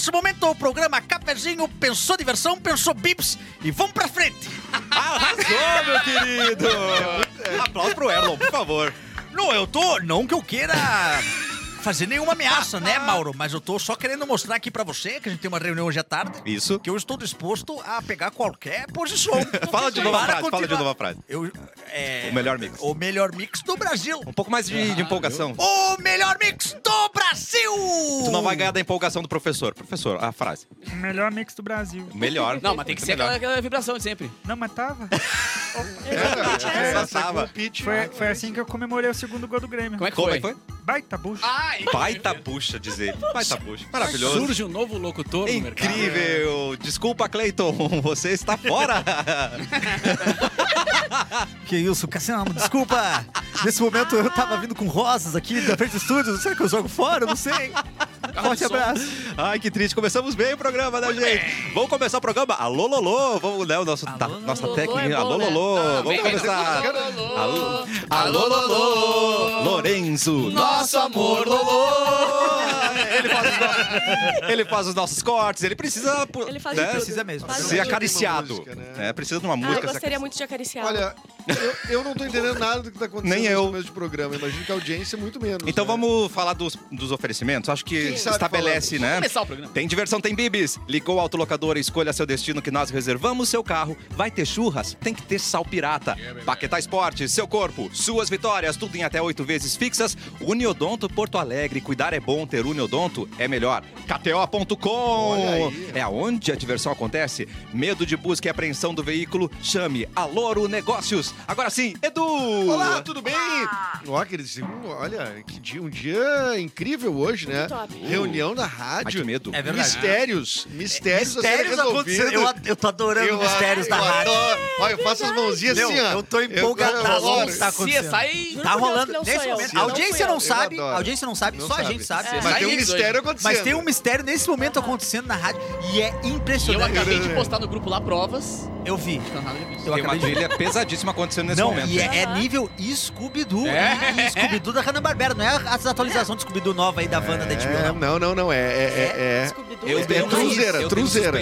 Nesse momento, o programa Cafezinho pensou diversão, pensou bips e vamos pra frente. Arrasou, meu querido! Aplausos pro Erlon, por favor. Não, eu tô. Não que eu queira fazer nenhuma ameaça, né, Mauro? Mas eu tô só querendo mostrar aqui pra você, que a gente tem uma reunião hoje à tarde, Isso. que eu estou disposto a pegar qualquer posição. Fala de novo a frase, fala de novo a frase. Eu, é, O melhor mix. O melhor mix do Brasil. Um pouco mais de, de empolgação. O melhor mix do Brasil! Tu não vai ganhar da empolgação do professor. Professor, a frase. Melhor mix do Brasil. Melhor. Não, mas tem que ser aquela, aquela vibração de sempre. Não, mas tava. É, pitch. Foi, foi assim que eu comemorei o segundo gol do Grêmio. Como é que Como foi? é que foi? Baita bucha. Ai, Baita bucha, dizer. Baita bucha. Maravilhoso. Surge um novo locutor no mercado. Incrível! Desculpa, Cleiton, você está fora! Que isso, Cassiano, desculpa. Nesse momento eu tava vindo com rosas aqui da frente do estúdio. Será que eu jogo fora? Eu Não sei. Forte abraço. Ai, que triste. Começamos bem o programa, né, gente? Vamos começar o programa. Alô, Lolô. Vamos, né, o nosso, tá- nossa Lolô técnica. é bom, Alô, né? Ah, Vamos começar. Alô, Alô, alô, Lolô. Lorenzo. Nosso amor, Lolô. Ele faz, os nossos, ele faz os nossos cortes, ele precisa. Ele faz né. Precisa mesmo. Faz ser acariciado. música, né? É, precisa de uma Ah, música. eu gostaria muito de acariciar. Olha, eu, eu não tô entendendo nada do que tá acontecendo Nem eu. começo de programa. Imagino que a audiência é muito menos. Então né? vamos falar dos, dos oferecimentos. Acho que Quem estabelece, né? Começar o programa. Tem diversão, tem bibis. Ligou a autolocadora, escolha seu destino que nós reservamos seu carro. Vai ter churras, tem que ter sal pirata. Paquetá Esportes, seu corpo, suas vitórias, tudo em até oito vezes fixas. Uniodonto Porto Alegre, cuidar é bom, ter Uniodonto é melhor. KTO.com é aonde a diversão acontece. Medo de busca e apreensão do veículo, chame a Loro Negócios. Agora sim, Edu! Olá, tudo bem? Ó, queridos, olha, que dia, um dia incrível hoje, né? top. Reunião na Ai, rádio. que medo. É verdade. Mistérios, mistérios, a serem Mistérios acontecendo. Eu, eu tô adorando Eu- mistérios da eu rádio. adoro. Olha, eu faço as mãozinhas Meu, assim, ó. eu tô empolgadaço que tá acontecendo. Tá rolando não nesse momento. A audiência não sabe, a audiência não sabe, só a gente sabe. É. Mas tem um mistério acontecendo. Mas tem um mistério nesse momento acontecendo na rádio e é E eu impressionante. acabei de postar no grupo lá provas. Eu vi. Disso. Eu Tem uma trilha pesadíssima acontecendo nesse momento. e é, é nível Scooby-Doo. É. E Scooby-Doo da Hanna-Barbera. Não é as atualizações de Scooby-Doo nova aí da Wanda da HBO, É, não. não, não, não. É, é, é, é. Eu É tenho truzeira, truzeira.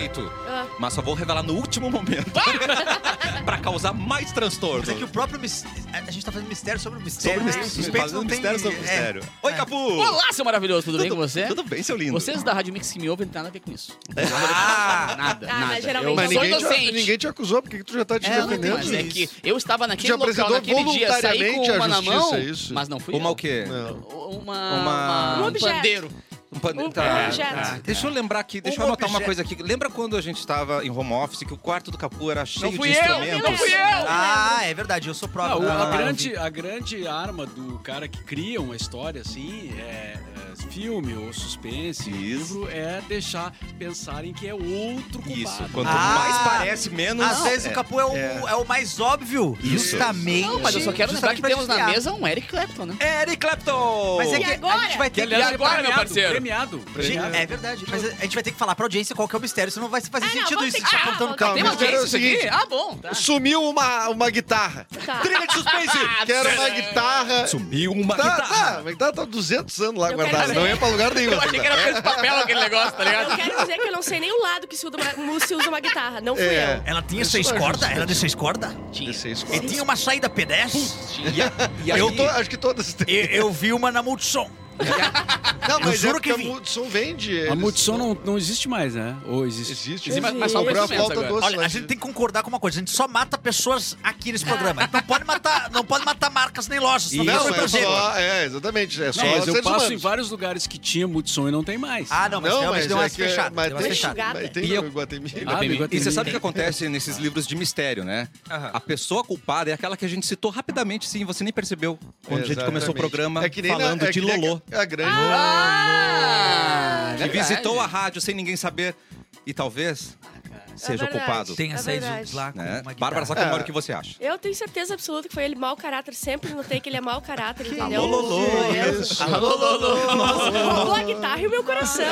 Mas só vou revelar no último momento. pra causar mais transtorno. Mas é que o próprio mis- A gente tá fazendo mistério sobre o mistério. Sobre o né? mistério, fazendo tem- mistério sobre o é. mistério. Oi, Capu! Olá, seu maravilhoso, tudo, bem com você? Tudo bem, seu lindo. Vocês da Rádio Mix que me ouvem não tem nada a ver com isso. Ah, Nada, Ah, nada. mas geralmente eu Mas sou ninguém te, inocente. ninguém te acusou, porque tu já tá te É, defendendo? Mas é isso. que eu estava naquele Já local, apresentou naquele dia, saí com voluntariamente uma na mão, justiça, é isso? mas não fui Uma eu. o quê? Não. Uma... Uma- Um Um objeto. pandeiro. Um pan- Um tá, objeto. tá. Deixa eu lembrar aqui, deixa Um eu anotar uma objeto. coisa aqui. Lembra quando a gente estava em home office que o quarto do Capu era cheio Não fui de eu, instrumentos? não fui eu. Ah, é verdade, eu sou prova. Ah, o- Ah, a, grande, a grande arma do cara que cria uma história assim, é filme ou suspense, Isso. livro, é deixar pensarem que é outro culpado. Isso, quanto Ah. mais parece, menos... Às vezes é. o Capu é o, é. o mais óbvio. Isso. Justamente. Não, mas eu só quero lembrar que temos na mesa um Eric Clapton, né? Eric Clapton! Mas é que agora? a gente vai ter Que, que... aliás, é agora, meu premiado, parceiro? Premiado. Premiado. É verdade, mas a gente vai ter que falar pra audiência qual que é o mistério, senão vai fazer Ah, não, sentido vamos isso. Tá ah, apontando vamos calma. Tem uma audiência era o seguinte, Ah, bom, tá. Sumiu uma, uma guitarra. Tá. Trilha de suspense! Quero uma guitarra. Sumiu uma Tá, guitarra! tá, tá, tá 200 anos lá Eu guardada. Não ia pra lugar nenhum. Eu achei que era feito de papel aquele negócio, tá ligado? Eu quero dizer que eu não sei nem o lado que se usa uma, se usa uma guitarra. Não fui É. eu. Ela tinha Isso seis cordas? justo. Era de seis cordas? Tinha. Seis E cordas. tinha uma saída pedestre? E, a- e aí, Eu tô, acho que todas têm. Eu, eu vi uma na Multissom. Não, mas juro é que porque vi. a Multissom vende. A Multissom não, não existe mais, né? Ou existe? Existe. Sim, mas- mas só a agora. doce. Olha, a gente de- tem que concordar com uma coisa. A gente só mata pessoas aqui nesse programa. Não pode matar, não pode matar marcas nem lojas. Não, Não, foi é só. É, exatamente. É só Não, mas eu passo em humanos. vários lugares que tinha Multissom e não tem mais. Ah, não, mas Não, realmente mas deu é umas que- fechadas. mas tem- fechadas. mas tem E eu-. Ah. E você sabe o que acontece nesses livros de mistério, né? A pessoa culpada é aquela que a gente citou rapidamente, sim, você nem percebeu quando a gente começou o programa É que falando é de que Lolô. A, a grande. Ah, Que verdade. visitou a rádio sem ninguém saber e talvez seja o verdade. culpado. Tem É essa aí verdade. lá com Né? Bárbara Sacomori, É. o que você acha? Eu tenho certeza absoluta que foi ele mau caráter. Sempre notei que ele é mau caráter, entendeu? Alô, Lolô. Isso. Roubou a guitarra e o meu coração.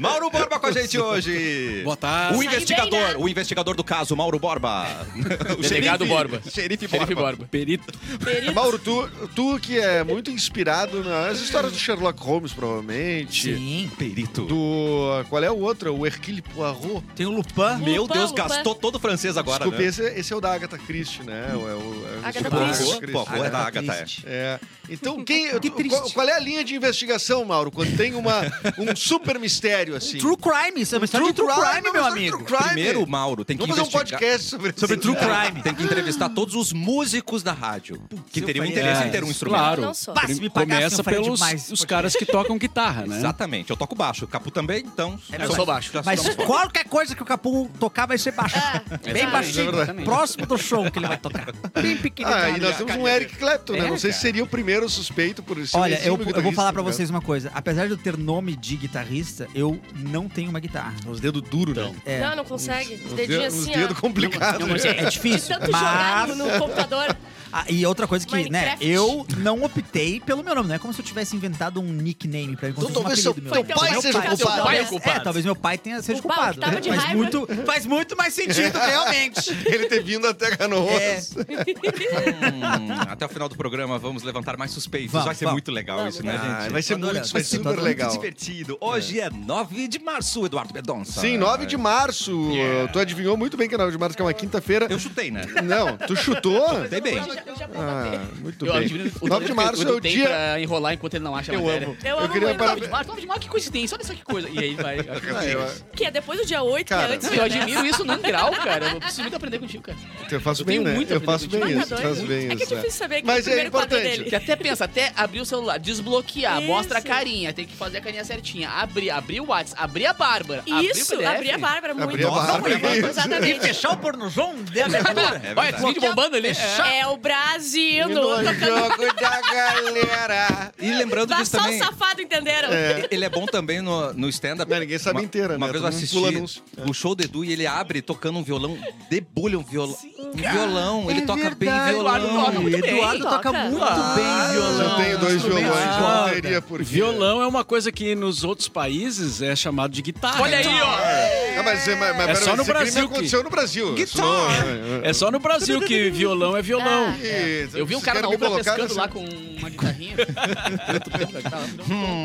Mauro Borba com a gente hoje. Boa tarde. O investigador, né? o investigador do caso, Mauro Borba. O Delegado xerife- Borba. Xerife Xerife Borba. Borba. Perito. Perito. Mauro, tu, tu que é muito inspirado nas histórias do Sherlock Holmes, provavelmente. Sim. Perito. Do. Qual é o outro? O Hercule Poirot. Tem o Lupin. Meu Lupin, Deus, Lupin. gastou todo o francês agora, Desculpe, né? esse, esse é o da Agatha Christie, né? É o, é o, é o Agatha Desculpa, Christie. É da Agatha, é. É. Então, quem, Que qual, qual é a linha de investigação, Mauro? Quando tem uma, um super mistério assim. True crime, isso é uma história de true crime, uma meu amigo. true crime. Primeiro, Mauro, tem que Vamos fazer um investigar... podcast sobre Sobre isso. true crime. Tem que entrevistar todos os músicos da rádio que teriam interesse em isso. ter um instrumento. Claro. Não sou. Me Começa pelos demais. os caras que tocam guitarra, né? Exatamente, eu toco baixo. Capu também, então. É Eu sou baixo. já Mas qualquer coisa que o Capu tocar vai ser baixo. Bem exatamente, baixinho. Próximo do show que ele vai tocar. Bem pequenininho. Ah, e nós temos um Eric Clapton, né? É, Não sei se seria o primeiro suspeito por um Olha, eu, vou falar pra guitarrista, vocês uma coisa. Apesar de eu ter nome de guitarrista, eu não tenho uma guitarra. Os dedos duros, né? É, Não, não consegue. Os Os dedinhos dedos, os assim, dedos complicados. Não, mas né? é difícil. Tanto jogar Mas... no, no computador. Ah, e outra coisa que, né, Minecraft. eu não optei pelo meu nome. Não é como se eu tivesse inventado um nickname pra mim. fosse um talvez seu- apelido teu meu. pai Meu seja pai- culpado. Talvez- Pai é o É, culpado. talvez meu pai tenha seja O culpado. de faz, raiva. muito, faz muito mais sentido, realmente. Ele ter vindo até Canoas. Hum, até o final do programa vamos levantar mais suspeitos. Vamos, vai ser vamos. muito legal Vamos, isso, né. Ah, gente? vai ser Tô muito, adorando. vai ser super adorando. legal. Muito divertido. Hoje é 9 de março, Eduardo Bedonça. Sim, 9 de março. Tu adivinhou muito bem que é 9 de março, que é uma quinta-feira. Eu chutei, né? Não, tu chutou? Dei bem. Eu já, eu já Ah, muito Eu bem. admiro o 9 de março é o dia. pra enrolar enquanto ele não acha a Eu matéria. amo. Eu Eu amo queria muito. 9 parabéns. de março, 9 de março, que coincidência, olha só que coisa. E aí vai. Ah, eu, Que é depois do dia 8, Cara, que é antes. Não, eu admiro isso num grau, cara. Eu preciso muito aprender contigo, cara. eu faço Eu bem, né? muito a Eu faço bem contigo. isso. Faço bem É que é isso. né? difícil saber que Mas o é primeiro quadro importante. dele. Que até pensa, até abrir o celular, desbloquear, Isso. mostra a carinha, tem que fazer a carinha certinha. Abrir, abrir o WhatsApp, abrir a Bárbara. Isso, abrir a Bárbara muito. Abrir a Bárbara, isso. Exatamente. Fechar o pornozão de abertura. É Olha, esse vídeo bombando ali. É o Brasil. No, jogo da galera. E lembrando Dá disso só também. o safado, entenderam? Ele é bom também no, no stand-up. Ninguém sabe Uma- inteira, Uma né? vez eu assisti pula anúncio. o show do Edu e ele abre tocando um violão, debulha um violão. Um violão, ele É toca bem verdade, violão. Eduardo toca muito bem. Eduardo toca Toca. muito Ah, bem violão. Eu tenho dois violões, não teria por quê. Violão é uma coisa que nos outros países é chamado de guitarra. Olha aí, ó. Ah, mas, mas, mas, É só no Brasil que- aconteceu no Brasil. Não- É só no Brasil que violão é violão. Ah. Isso, Eu vi um cara na obra colocar pescando lá com uma guitarrinha.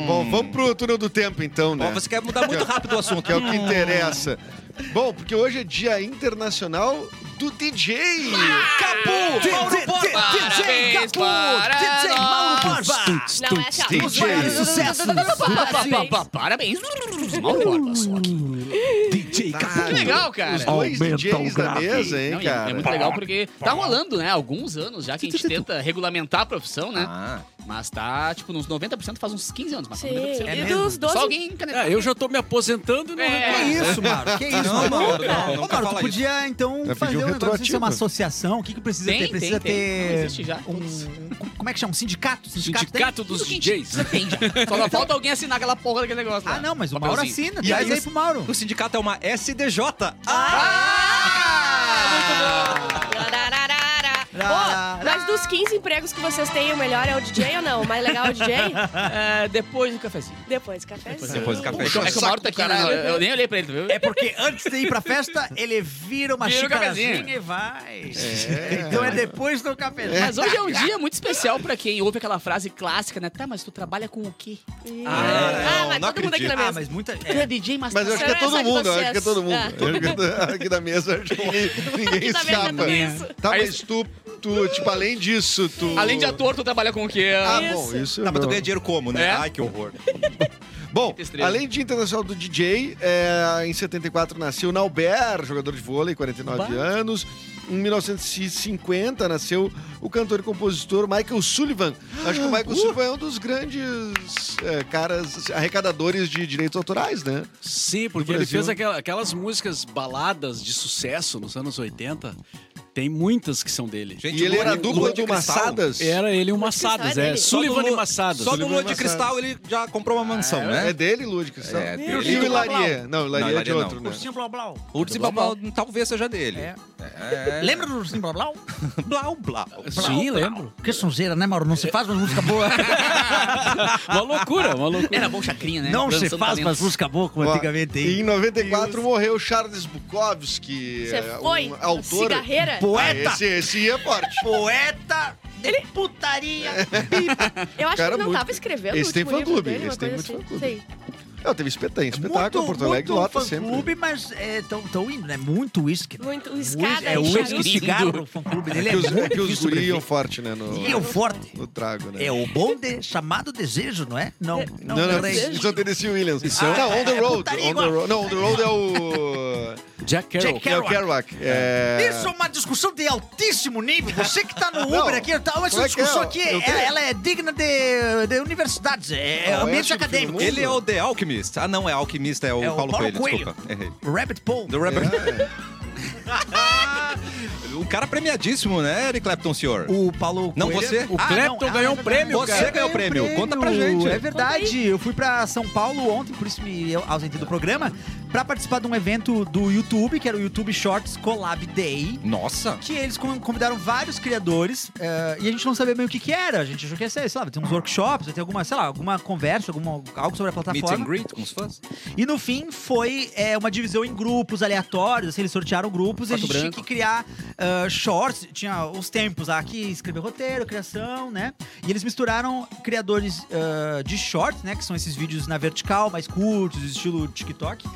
Bom, vamos pro túnel do tempo então, né? Ó, você quer mudar muito rápido o assunto. Que é o que interessa. Bom, porque hoje é dia internacional do DJ. Capu! Mauro Borba! DJ Capu! DJ Mauro Borba! Não, é assim, ó. DJ. Pa- Parabéns. Mauro Borba, só aqui. DJ Capu! Ah, Que legal, cara. Os dois DJs da mesa, hein, Não, e é- cara? é muito legal porque tá rolando, né? Alguns anos já que a gente tenta regulamentar a profissão, né? Ah, Mas tá, tipo, nos 90% faz uns 15 anos. Mas Sim. 90%. E mesmo? dos 12... Só alguém canetar. É, eu já tô me aposentando e não É. Que reclamo. isso, Mauro? Que isso, Não, Mauro? Não, Ô, nunca Mauro, tu fala podia, então, fazer pedir um um negócio, ser uma associação. O que que precisa Tem, ter? tem, Precisa tem. ter... Existe já. Um, como é que chama? Um sindicato? Sindicato, tem? Sindicato dos DJs. tem já. Só não falta alguém assinar aquela porra daquele negócio lá. Ah, não, mas o Mauro assina. E Traz aí aí pro Mauro. o sindicato é uma SDJ. Tararara. Lá, Ô, mas dos 15 empregos que vocês têm, o melhor é o DJ ou não? O mais legal é o DJ? É, depois do cafezinho. Depois do café. Depois do café. É que, é que o Mauro tá aqui, né? Eu, nem olhei pra ele, viu? É porque antes de ir pra festa, ele vira uma xicarazinha cafezinho. e vai. Então é depois do café. Mas hoje é um dia muito especial pra quem ouve aquela frase clássica, né? Tá, mas tu trabalha com o quê? Ah, mas não todo mundo aqui na Ah, mesa. mas muita... Tu é. é DJ, mas, Mas eu acho que é todo é mundo, eu acho que é todo mundo. Ah. Aqui da mesa, acho que ninguém, é escapa. Tá, mas tu, tu, tipo, além disso, tu... Além de ator, tu trabalha com o quê? Ah, Isso. bom, isso Tá, mas tu ganha dinheiro como, né? É? Ai, que horror. Bom, além de internacional do DJ, é, em 74 nasceu Nauber, jogador de vôlei, 49 anos. Em 1950 nasceu o cantor e compositor Michael Sullivan. Acho que o Michael Sullivan é um dos grandes é, caras arrecadadores de direitos autorais, né? Sim, porque ele fez aquela- aquelas músicas baladas de sucesso nos anos 80. Tem muitas que são dele. Gente, E ele era dupla de. Massadas. Era ele e Cristal Massadas, é é. Sullivan e Massadas. Só do Lua de. Cristal ele já comprou uma mansão, É né? dele, Lua de Cristal. É. E o Deus. Hilarie? Não, Não, é de outro, né? Ursinho Blau Blau. O Ursinho Blau Blau talvez seja dele. É. É. Lembra do Ursinho Blau Blau? Blau Blau. Sim, lembro. Que sonzeira, né, Mauro? Não se faz uma música boa. Uma loucura, uma loucura. Era bom chacrinha, né? Não se faz mais música boa como Ó, antigamente. Em hein? 94 morreu Charles Bukowski, Você é, foi? um autor. Cigarreira? Ah, Poeta! esse, esse ia forte. Poeta de putaria. Eu acho Cara, que ele não muito- tava escrevendo Esse o tem livro fã-clube, dele, uma esse tem muito assim. fã-clube. Sei. Não, teve espetáculo, espetáculo Porto Alegre muito lota fã sempre. clube, mas estão tão indo, né? Muito uísque. Muito Whisky- escada É e uísque cigarro, o fã clube É dele. que os, é é muito que os guri iam forte, né? No, o forte. no trago, né? É o bonde chamado desejo, não é? Não, não, Não, não, rei. isso é o Tennessee Williams. Isso não, é- On the é Road. putaria On the road. Não, On the Road é o. Jack Carroll. Jack É Kerouac. É... Isso é uma discussão de altíssimo nível. Você que tá no Não. Uber aqui, tá, essa é que discussão é? aqui, é- ela é digna de, de universidades, é, Qual é ambientes acadêmicos. do Ele é o The Alchemist. Ah, não, é Alquimista, é o É o Paulo, Paulo Coelho, Coelho. desculpa. Errei. Rabbit Paul. The. É. O cara premiadíssimo, né, Eric Clapton, senhor? O Paulo Não, Coelho- você? O Ah, Clapton não, ganhou ah, um é prêmio. Você cara. ganhou o prêmio. Conta pra gente. É verdade. Eu fui pra São Paulo ontem, por isso me ausentei do programa, pra participar de um evento do YouTube, que era o YouTube Shorts Collab Day. Nossa. Que eles con- convidaram vários criadores eh, e a gente não sabia bem o que que era. A gente achou que ia ser, sei lá, vai ter uns workshops, vai ter alguma, sei lá, alguma conversa, alguma, algo sobre a Meet and plataforma. greet com os fãs. E no fim foi é, uma divisão em grupos aleatórios, assim, eles sortearam grupos e a gente tinha branco. que criar ah, shorts, tinha os tempos lá que escrever roteiro, criação, né? E eles misturaram criadores ah, de shorts, né? Que são esses vídeos na vertical, mais curtos, estilo TikTok.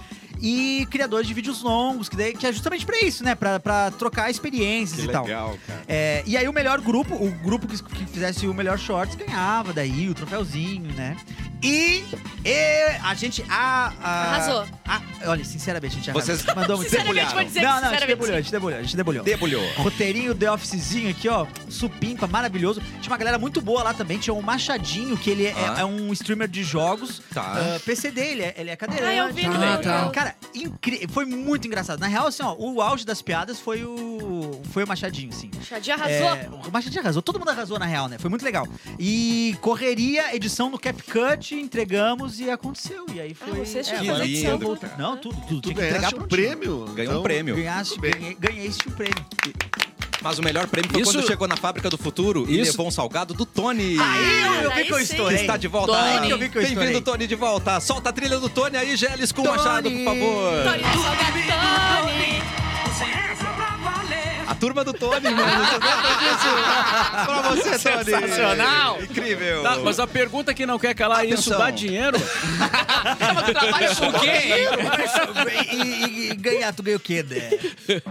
E criadores de vídeos longos, que, daí, que é justamente pra isso, né? Pra, pra trocar experiências Que e tal. legal, cara. É, e aí o melhor grupo, o grupo que, que fizesse o melhor shorts ganhava daí o troféuzinho, né? E, e a gente a, a- Arrasou. a- olha, sinceramente, a gente arrasou. Vocês mandou muito Sinceramente, vou dizer Não, não, a gente debulhou, a gente debulhou, a gente debulhou. Debulhou. Roteirinho The Officezinho aqui, ó, supimpa, maravilhoso. Tinha uma galera muito boa lá também, tinha o Machadinho, que ele é, Ah. é um streamer de jogos. Tá. ah, PC dele, é- ele é cadeirante. Ah, eu vi, ele tá. veio. Cara, incri- foi muito engraçado. Na real, assim, ó, o auge das piadas foi o foi o Machadinho, assim. Xadinho arrasou. É, o Machadinho arrasou, todo mundo arrasou na real, né? Foi muito legal. E correria, edição no CapCut, entregamos e aconteceu. E aí foi. Ah, você é, Que edição, lindo. Não, tudo, tudo. Tu Tinha que entregar ganhaste um prêmio. Ganhou um então- prêmio. Ganhaste, ganhei, ganhei este prêmio. Mas o melhor prêmio foi Isso- quando chegou na fábrica do futuro e Isso- levou um salgado do Tony. Aí eu vi Aí que eu sim. que está de volta. Tony. Aí eu vi que eu Bem-vindo, estourei. Tony, de volta. Solta a trilha do Tony aí, Geles com o Tony. Machado, por favor. Tony do Salgado, Tony. A turma do Tony, mano. Você lembra disso? pra você, Tony. Sensacional. Incrível. Tá, mas a pergunta que não quer calar, isso Atenção. dá dinheiro? Trabalha com quem? e, e- e ganhar, tu ganha o quê, né?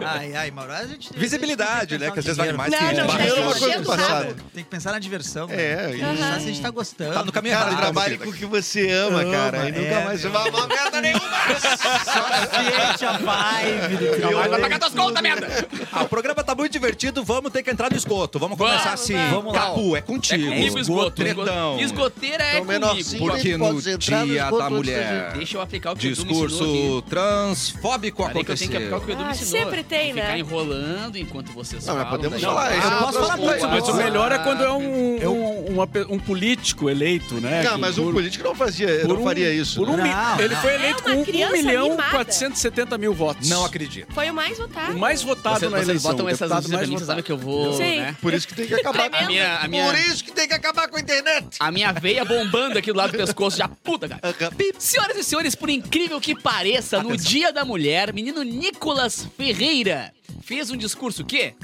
Ai, ai, Mauro, a gente... Visibilidade, tem né? Que às vezes vale mais Não, que não, baixo. já Dinheiro é uma coisa do passado. Tem que pensar na diversão. né? É, Tem e- que pensar se a gente tá gostando. Tá no caminho Cara, errado. trabalhe com o que você ama, cara. E Ama, nunca é. mais você vai amar merda nenhuma. Sente a vibe do trabalho. Vai pagar tuas contas, merda! Ah, o programa tá muito divertido, vamos ter que entrar no esgoto. Vamos Vamos, começar assim. vamos lá. Capu, é É contigo. comigo esgoto. Tretão. Esgoteira é Então, comigo. Porque no dia da mulher, Deixa eu aplicar o que o Edu discurso transfóbico aqui. Peraí que eu tenho que aplicar o aconteceu. que o Edu me Ah, ensinou. sempre tem, Ficar né? enrolando enquanto vocês Não, mas falam. podemos daí- falar, Eu isso posso falar muito, Mas o melhor é quando é um, um, um político eleito, né? Não, mas um por- político não fazia, não um- faria isso. por um né? Não, ele não. foi eleito É com 1 criança milhão animada. 470 mil votos. Não acredito. Foi o mais votado. O mais votado na eleição. Botam o essas notícias pra mim, votado. que eu vou, Sim. né? Por isso que tem que acabar. A minha, a minha, Por isso que tem que acabar com a internet. a minha veia bombando aqui do lado do pescoço já puta, cara. Senhoras e senhores, por incrível que pareça, no Dia da Mulher, menino Nicolas Ferreira fez um discurso que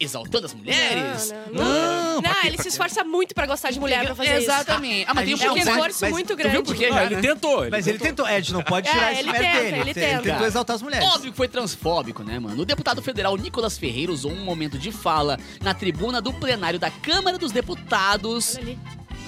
exaltando as mulheres. Não, não, Não, não. pra quê? ele se esforça muito pra gostar de mulher pra fazer Exatamente. Ah, mas tem um isso. É porquê, né? esforço Mas muito grande. viu por quê Ah, já, ele né? tentou. Mas ele tentou, Ed, não pode É, tirar esse ele mérito dele. ele Tem- Ele tenta. tentou exaltar as mulheres. Óbvio que foi transfóbico, né, mano? O deputado federal Nicolas Ferreira usou um momento de fala na tribuna do plenário da Câmara dos Deputados. Olha ali.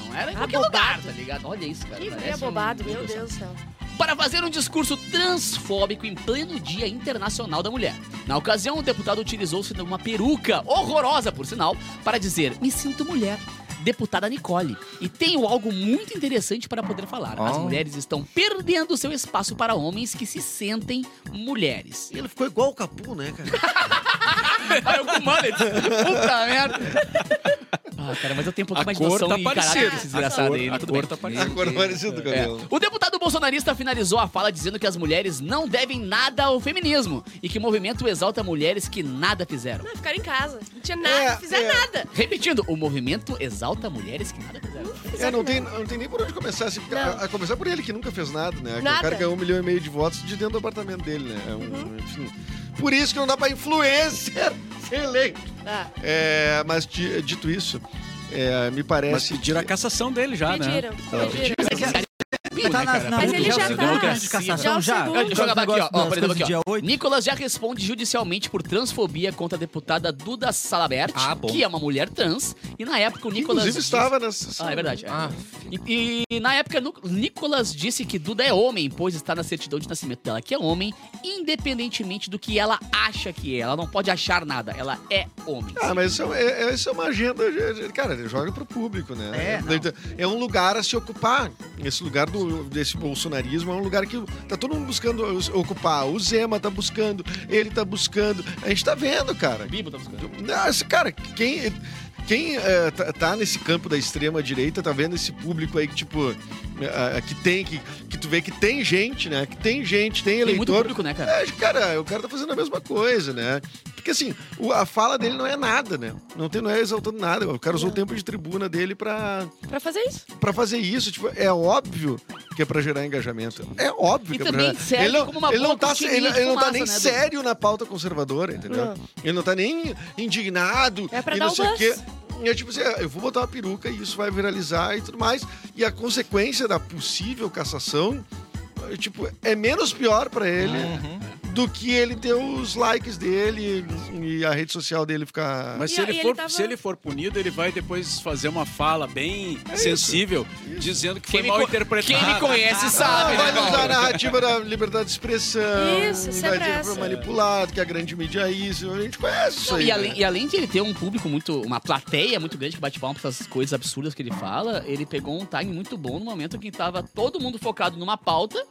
Não era em Ah, qualquer lugar, bobado. tá ligado? Olha isso, cara. Que parece veia um- bobado, meu Deus do céu. Para fazer um discurso transfóbico em pleno Dia Internacional da Mulher. Na ocasião, o deputado utilizou-se de uma peruca, horrorosa por sinal, para dizer: Me sinto mulher. Deputada Nicole. E tenho algo muito interessante para poder falar. As Oh. mulheres estão perdendo seu espaço para homens que se sentem mulheres. Ele ficou igual o Capu, né, cara? Com mullet. Puta merda. Ah, cara, mas eu tenho um pouco A mais de cor noção tá e A desgraçado cor- aí. a mas tudo cor bem. tá parecida. A cor parecida do É. cabelo. O deputado bolsonarista finalizou a fala dizendo que as mulheres não devem nada ao feminismo e que o movimento exalta mulheres que nada fizeram. Não, ficaram em casa. Não tinha nada, É, não fizeram é. nada. Repetindo, o movimento exalta mulheres que nada fizeram. É, não tem, não tem nem por onde começar. Assim, a, Não. a começar por ele, que nunca fez nada, né? Que O Nada. cara ganhou um milhão e meio de votos de dentro do apartamento dele, né? É um, Uhum. enfim. Por isso que não dá pra influencer ser eleito. Ah, É, mas di- dito isso, é, me Mas parece. pediram a que- cassação dele já, né? pediram, pediram. Tá na, na Mas ele já já tá. o de cassação Já já. o segundo. Deixa eu jogar aqui, ó. Ó por exemplo, aqui, ó. 8. Nicolas já responde judicialmente por transfobia contra a deputada Duda Salabert, Ah, bom. que é uma mulher trans. E na época o Nicolas. Inclusive disse- estava nessa. Ah, é verdade. é. Ah. E, e na época, Nu- Nicolas disse que Duda é homem, pois está na certidão de nascimento dela que é homem, independentemente do que ela acha que é. Ela não pode achar nada, ela é homem. Ah, mas isso é, é- isso é uma agenda. de- de- Cara, ele joga pro público, né? É, É, um lugar a se ocupar. Esse lugar do, desse bolsonarismo é um lugar que tá todo mundo buscando ocupar. O Zema tá buscando, ele tá buscando. A gente tá vendo, cara. Bibo tá buscando. Nossa, cara, quem. Quem eh, tá, tá nesse campo da extrema direita tá vendo esse público aí que, tipo, eh, que tem, que, que tu vê que tem gente, né? Que tem gente, tem Tem muito eleitor. público, né, cara? É, cara, o cara tá fazendo a mesma coisa, né? Porque assim, a fala dele não é nada, né? Não, tem, não é exaltando nada. O cara usou o tempo de tribuna dele pra, Pra fazer isso. pra fazer isso. Tipo, é óbvio que é pra gerar engajamento. É óbvio E que é pra gerar. serve ele não, como uma ele não tá, ele, ele não tá fumaça, nem né, sério na pauta conservadora, entendeu? Não. Ele não tá nem indignado É pra e dar não sei o quê. E é tipo assim, eu vou botar uma peruca e isso vai viralizar e tudo mais. E a consequência da possível cassação, é, tipo, é menos pior pra ele do que ele ter os likes dele e a rede social dele ficar. Mas se ele, e ele for, tava- se ele for punido, ele vai depois fazer uma fala bem É sensível, dizendo que foi Quem me, mal co- interpretado. quem me conhece Ah, sabe, vai né, usar a narrativa da liberdade de expressão. Isso, vai sempre dizer que foi manipulado, que a grande mídia é isso. A gente conhece isso aí. e, né? além, e além de ele ter um público muito. uma plateia muito grande que bate palma pra essas coisas absurdas que ele fala, ele pegou um time muito bom no momento que tava todo mundo focado numa pauta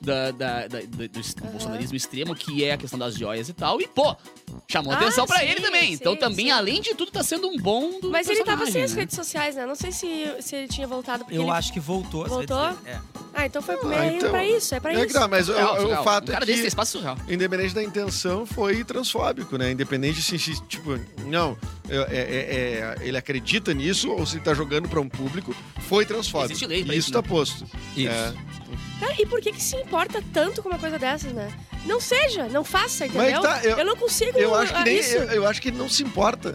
da, da- da- do, do do bolsonarismo extremo, que é a questão das joias e tal, e pô, chamou Ah, atenção pra sim, ele também. então sim, também, sim. além de tudo, tá sendo um bom do Mas ele tava sem as né? redes sociais, né? Não sei se, se ele tinha voltado. Eu ele... acho que voltou. as Voltou? redes dele. É. Ah, então foi Ah, meio então- pra isso, é pra É que isso. dá, mas o, Surreal, o fato um cara é desse que, tem espaço surreal. independente da intenção, foi transfóbico, né? Independente se, se, tipo, não, é- é- é- ele acredita nisso ou se ele tá jogando pra um público, foi transfóbico. Existe lei pra isso isso, tá né? posto. Isso. É. Cara, e por que que se importa tanto com uma coisa dessas, né? Não seja, não faça, Mas entendeu? tá, eu- não consigo Eu acho que nem, isso. eu, eu acho que ele não se importa.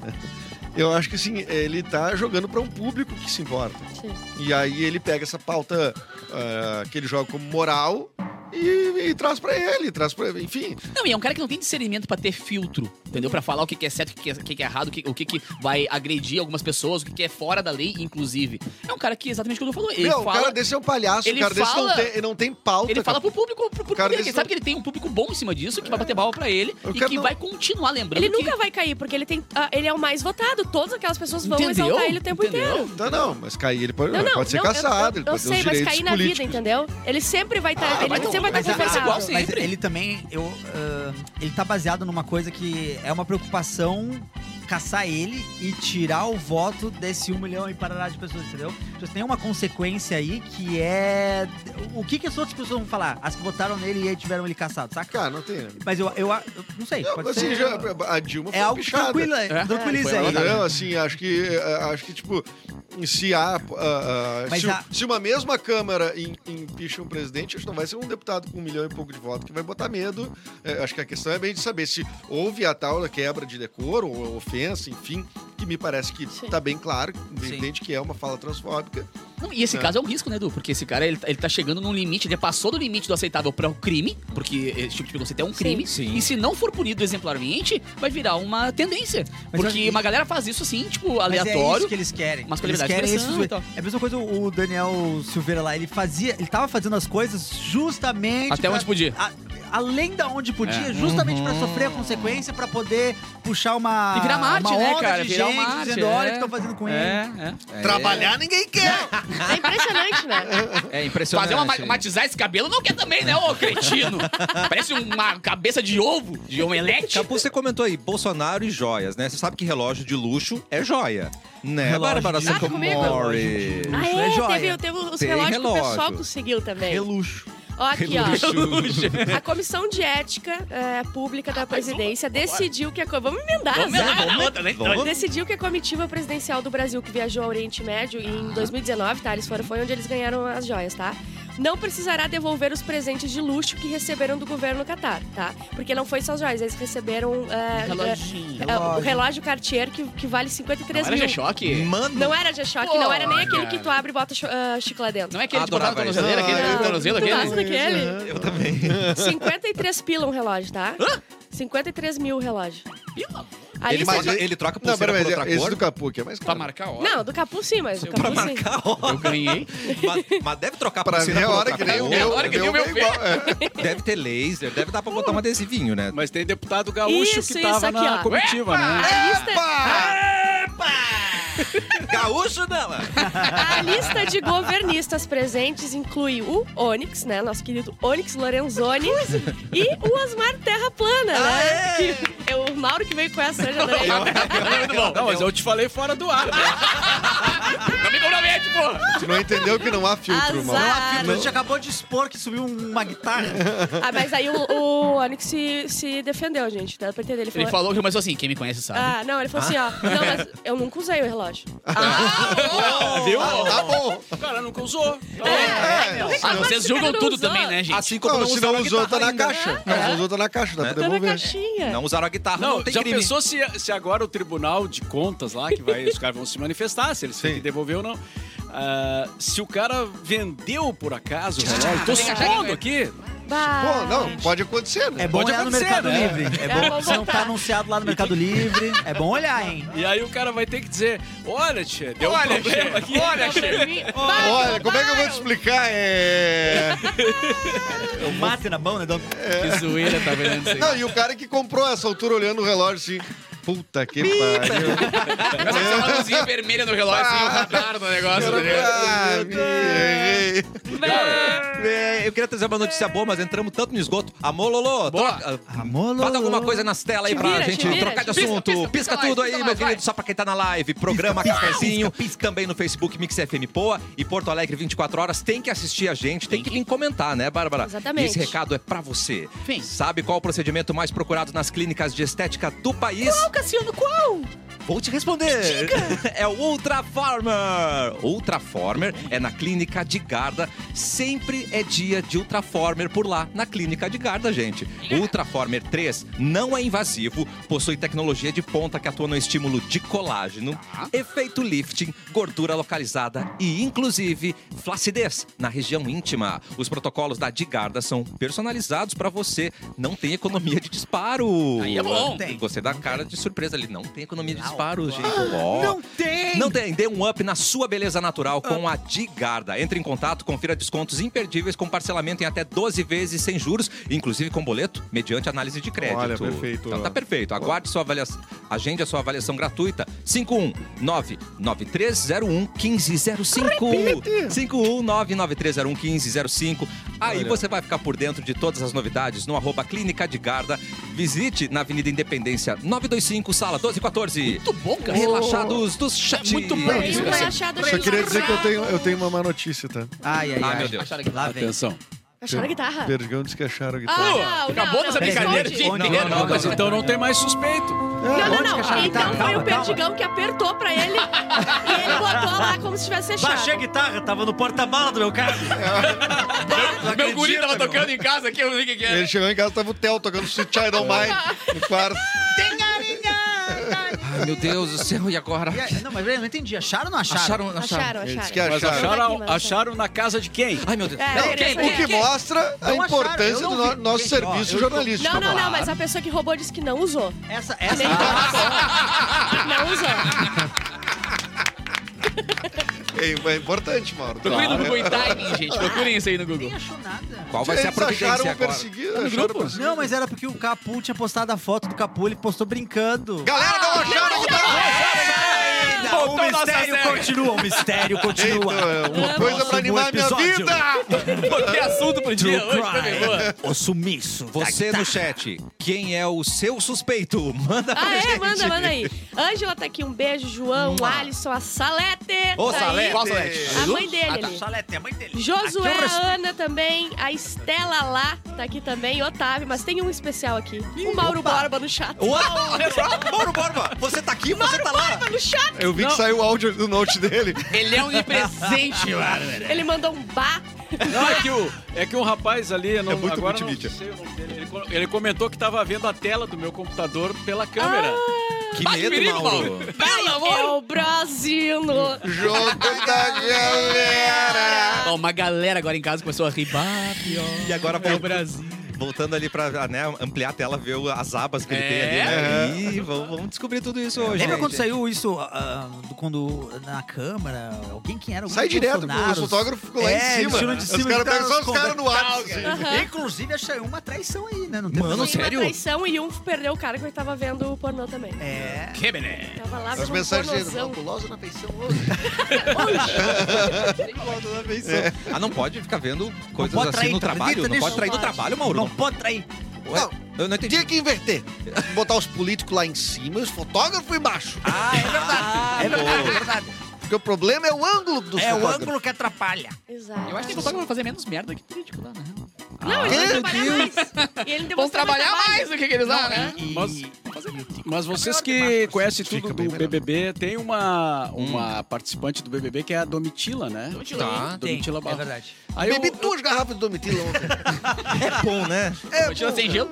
Eu acho que assim, ele tá jogando pra um público que se importa. Sim. E aí ele pega essa pauta ah, que ele joga como moral e, e traz pra ele, traz para, enfim. Não, e é um cara que não tem discernimento pra ter filtro, entendeu? Pra falar o que que é certo, o que que é, o que é errado, o que, o que vai agredir algumas pessoas, o que é fora da lei, inclusive. É um cara que, exatamente o que eu falou, ele Meu, o fala... cara desse é um palhaço, ele o cara desse não fala- tem, ele não tem pauta. Ele fala pro público, pro, pro público, desse ele sabe não- que ele tem um público bom em cima disso, que vai bater bala pra ele Eu e que não- vai continuar lembrando Ele que... nunca vai cair, porque ele tem. ah, ele é o mais votado. Todas aquelas pessoas vão Entendeu? exaltar ele o tempo Entendeu? inteiro. Não, não, mas cair ele pode, Não, não, pode ser não, caçado, eu, ele eu, eu pode ter sei, mas cair na políticos. vida, entendeu? Ele sempre vai estar. Ah, ele vai sempre vai mas estar é- é confortável. Mas sempre. ele também, eu, ah, ele tá baseado numa coisa que é uma preocupação caçar ele e tirar o voto desse um milhão e parará de pessoas, entendeu? Então, tem uma consequência aí que é o que que as outras pessoas vão falar? As que votaram nele e aí tiveram ele caçado, saca? Cara, não tem. né? Mas eu, eu, eu não sei, Não, pode assim, ser. já, a Dilma foi é algo pichada. tranquilo, É. tranquiliza É, aí. ela Não, assim, acho que, eh, acho que tipo, se há, ah, ah, Mas se, a- se uma mesma Câmara impeach um presidente, acho que não vai ser um deputado com um milhão e pouco de votos que vai botar medo. Eh, acho que a questão é bem de saber se houve a tal quebra de decoro ou ofensa, enfim, que me parece que Sim. tá bem claro, evidente que é uma fala transfóbica. Não, e esse É. caso é um risco, né, Edu? Porque esse cara, ele, tá- ele tá chegando num limite, ele passou do limite do aceitável para o crime, porque esse tipo de preconceito é um crime. Sim. E se não for punido exemplarmente, vai virar uma tendência. Mas porque uma galera faz isso assim, tipo, Mas é aleatório. isso que eles querem. masculinidade eles querem esse-. É a mesma coisa o Daniel Silveira lá, ele fazia, ele tava fazendo as coisas justamente Até pra- onde podia. a- além da onde podia, É. justamente pra sofrer a consequência, pra poder puxar uma, E virar Marte, uma né, onda cara? de Virar gente Marte, dizendo, olha o é. que estão fazendo com ele. É, é. Trabalhar ninguém quer. É impressionante, né? É impressionante. Fazer uma, matizar esse cabelo não quer também, né, ô cretino? Parece uma cabeça de ovo, de omelete. Capu, você comentou aí, Bolsonaro e joias, né? Você sabe que relógio de luxo é joia. Né, Relógio Bárbara Ah? Sacomori? Ah, é é, joia. teve, teve os Tem relógios que o pessoal relógio. conseguiu também. Reluxo. Ó, aqui, ó. A Comissão de Ética é, Pública da Presidência decidiu que a... co- Vamos emendar, Vamos né? na outra, né? Vamos. Decidiu que a comitiva presidencial do Brasil que viajou ao Oriente Médio em 2019, tá? Eles foram, foi onde eles ganharam as joias, tá? Não precisará devolver os presentes de luxo que receberam do governo do Catar, tá? Porque não foi só as joias, eles receberam é, Reloginho. é, o relógio Cartier que, que vale 53 Não era mil. G-Shock? Mano, Não era G-Shock, não era nem aquele que tu abre e bota ah, chiclete dentro. Não é aquele de botar no Adorava isso. tornozeleiro, aquele do tornozelo, aquele? eu também. 53 pila um relógio, tá? 53 mil o relógio. Pila? A Ele, lista- troca, ele troca Não, pulseira pera, por mas outra esse cor. do Capu aqui é mais Pra caro. marcar a hora. Não, do Capu sim, mas do Pra Capu sim. marcar a hora. Eu ganhei. mas, mas deve trocar Pra pulseira ver a por hora outra que nem o meu. hora que nem o meu é igual. É. Deve ter laser, deve dar pra botar um adesivinho, né? Mas tem deputado gaúcho Isso, que isso tava aqui, na ó. comitiva, né? A lista, Gaúcho não, a lista de governistas presentes inclui o Onyx, né? Nosso querido Onyx Lorenzoni. e o Osmar Terra Plana, né? Que é o Mauro que veio com essa hoje, adorei. Muito bom. Não, mas eu te falei fora do ar. né? Não compromete, porra. Tu não entendeu que não há filtro, Azar. mano. Ah, a gente acabou de expor que subiu uma guitarra. Ah, mas aí o, o Onyx se, se defendeu, gente. Dá pra entender. Ele Ele falou... falou que começou assim, quem me conhece sabe. Ah, não, ele falou assim, ó. Não, mas eu nunca usei o relógio. Viu? Tá bom. O cara nunca usou. Tá É, não se reclama Ah, vocês julgam não tudo usou. também, né, gente? Assim como Não, não, se usaram não a usou, tá guitarra na ainda. caixa. Não, se usou, tá na caixa, dá Né? pra Tá na devolver. caixinha. Não usaram a guitarra, não, Não, tem já crime. pensou se, se agora o Tribunal de Contas lá, que vai, os caras vão se manifestar, se eles têm que devolver ou não. Ah, se o cara vendeu por acaso o relógio, tô que achar supondo aqui. Pô, não, pode acontecer, né? É bom Pode olhar no acontecer, Mercado né? Livre. É É, bom, se não tá anunciado lá no Mercado Livre. É bom olhar, hein? E aí o cara vai ter que dizer: olha, tia, deu Olha, um problema Che, aqui. olha. Olha, como é que eu vou te explicar? É... Eu mate na mão, né? Dom? Que zoeira tá vendo isso aí. Não, e o cara que comprou essa altura olhando o relógio assim. Puta que pariu. Essa é uma luzinha vermelha no relógio, assim, o radar do negócio, tá? Ah, errei. É, eu queria trazer uma notícia boa, mas entramos tanto no esgoto. Amor, Lolo, Boa. troca- Amor, Faz alguma coisa nas telas aí pra vira, gente vira, trocar de assunto. Pisca, Pisca, pisca tudo aí, meu querido, só pra quem tá na live. Programa Cafezinho, também no Facebook Mix FM Poa e Porto Alegre 24 horas. Tem que assistir a gente, tem que vir comentar, né, Bárbara? Exatamente. E esse recado é pra você. Sim. Sabe qual o procedimento mais procurado nas clínicas de estética do país? Qual, Cassiano, qual? Vou te responder. É o Ultra Farmer. Ultra Farmer é na clínica de Garda. Sempre é dia de Ultra Farmer por lá, na clínica de Garda, gente. O Ultra Farmer 3 não é invasivo, possui tecnologia de ponta que atua no estímulo de colágeno, efeito lifting, gordura localizada e, inclusive, flacidez na região íntima. Os protocolos da Digarda são personalizados para você. Não tem economia de disparo. Aí é bom. Gostei da cara de surpresa ali. Não tem economia de disparo, gente. Ó. Não tem! Não tem. Dê um up na sua beleza natural com a Digarda. Entre em contato, confira descontos imperdíveis com parcelamento em até 12 vezes sem juros, inclusive com boleto, mediante análise de crédito. Olha, perfeito. Então tá perfeito. Aguarde sua avaliação. Agende a sua avaliação gratuita. 51993011505. 51993011505. Aí Olha. você vai ficar por dentro de todas as novidades no arroba Clínica de Garda. Visite na Avenida Independência 925, sala 1214. Muito bom, cara. Relaxados dos chatinhos. muito bom Tem isso, assim. achada Só queria dizer que eu tenho, eu tenho uma má notícia, tá? Ai, ai, Ai, ai. meu Deus. Lá vem. Atenção. Acharam a guitarra? Perdigão disse que acharam a Ah, guitarra. não, Acabou não, essa não, brincadeira. Onde? Não, Não, não, mas então não tem mais suspeito. Não, não, não. Então guitarra? foi Calma, o Perdigão que apertou pra ele e ele botou lá como se tivesse fechado. Baixei a guitarra, tava no porta-mala do meu carro. Meu guri tava tocando em casa aqui, eu não sei o que Ele é. chegou em casa, tava o Theo tocando Sweet Child On Mine no quarto. Ai, meu Deus do céu, e agora? E aí- Não, mas eu não entendi. Acharam ou não acharam? Acharam, Acharam, acharam. que Mas acharam. acharam, acharam na casa de quem? Ai, meu Deus. É, Não, quem? O que mostra a Não acharam, importância do não no- nosso Gente, serviço ó, jornalístico. Não, não, não, Claro. mas a pessoa que roubou disse que não usou. Essa, essa. não usou. É, é importante, Mauro. Procurem no Google timing, gente. Procurem isso aí no Google. Ninguém achou nada. Qual vai ser a Eles acharam providência agora? perseguido. no acharam grupo? perseguido. Não, mas era porque o Capu tinha postado a foto do Capu, ele postou brincando. Galera, não acharam Yeah! O Ainda, o mistério continua, o mistério continua. Eita, uma coisa pra animar a minha vida! Botei assunto pro dia True hoje. O sumiço. Você no chat, quem é o seu suspeito? Manda pra Ah, gente. é? Manda, manda aí. Ângela tá aqui, um beijo. João, Alisson, a Salete. Ô, tá. Salete. Qual Salete? A mãe dele Ah, tá. ali. Salete, é a mãe dele. Josué, a Ana também, a Estela lá tá aqui também, Otávio, mas tem um especial aqui. O Mauro Borba no chat. Uau! Mauro Borba, você tá aqui, você tá lá. Borba no chat! Eu vi que saiu o áudio do note dele. Ele é um presente, Bárbara. Ele mandou um bah. Não, é que o, é que o rapaz ali, não, É muito agora não multimídia. sei o nome dele, ele, co- ele comentou que tava vendo a tela do meu computador pela câmera. Que Vai, medo, perigo, Mauro. Pelo amor. É o Brasil no... Jogo da galera! Ó, uma galera agora em casa começou a rir. Bah, pior. E agora É o Brasil. Voltando ali pra né, ampliar a tela, ver o- as abas que ele tem ali, É. né? Ih, vamos, vamos descobrir tudo isso hoje. Lembra quando saiu isso ah, do- quando na câmera? Alguém quem era? Algum Sai direto, o fotógrafo ficou lá É, em cima. de Os cima caras e pegam só tal, os caras no ar. assim. Aham. Inclusive, achei uma traição aí, né? Não tem Mano. Tem uma sério? traição e um perdeu o cara que tava vendo o pornô também. É. Que beleza. Tava lá As vendo um mensagens dele, pornozão. fabulosa na feição hoje. Ah, não pode ficar vendo coisas assim no trabalho? Não pode trair no trabalho, Mauro? Não pode trair. Ué, Não. eu não entendi. Tinha que inverter. Botar os políticos lá em cima e os fotógrafos embaixo. Ah, é verdade. É verdade, é verdade. Porque o problema é o ângulo dos É o fotógrafos. ângulo que atrapalha. Exato. Eu acho que o fotógrafo vai fazer menos merda que político lá, né? Não, eles vão trabalhar mais. E ele Vão demonstrou trabalhar trabalho. mais do que eles lá, né? E, Mas- Mas vocês que melhor conhecem tudo do. BBB, tem uma, uma participante do BBB que é a Domitila, né? Tá. tem, Domitila é Barros. verdade. Aí eu, Bebi duas garrafas de Domitila ontem. É bom, né? É, pô. sem gelo?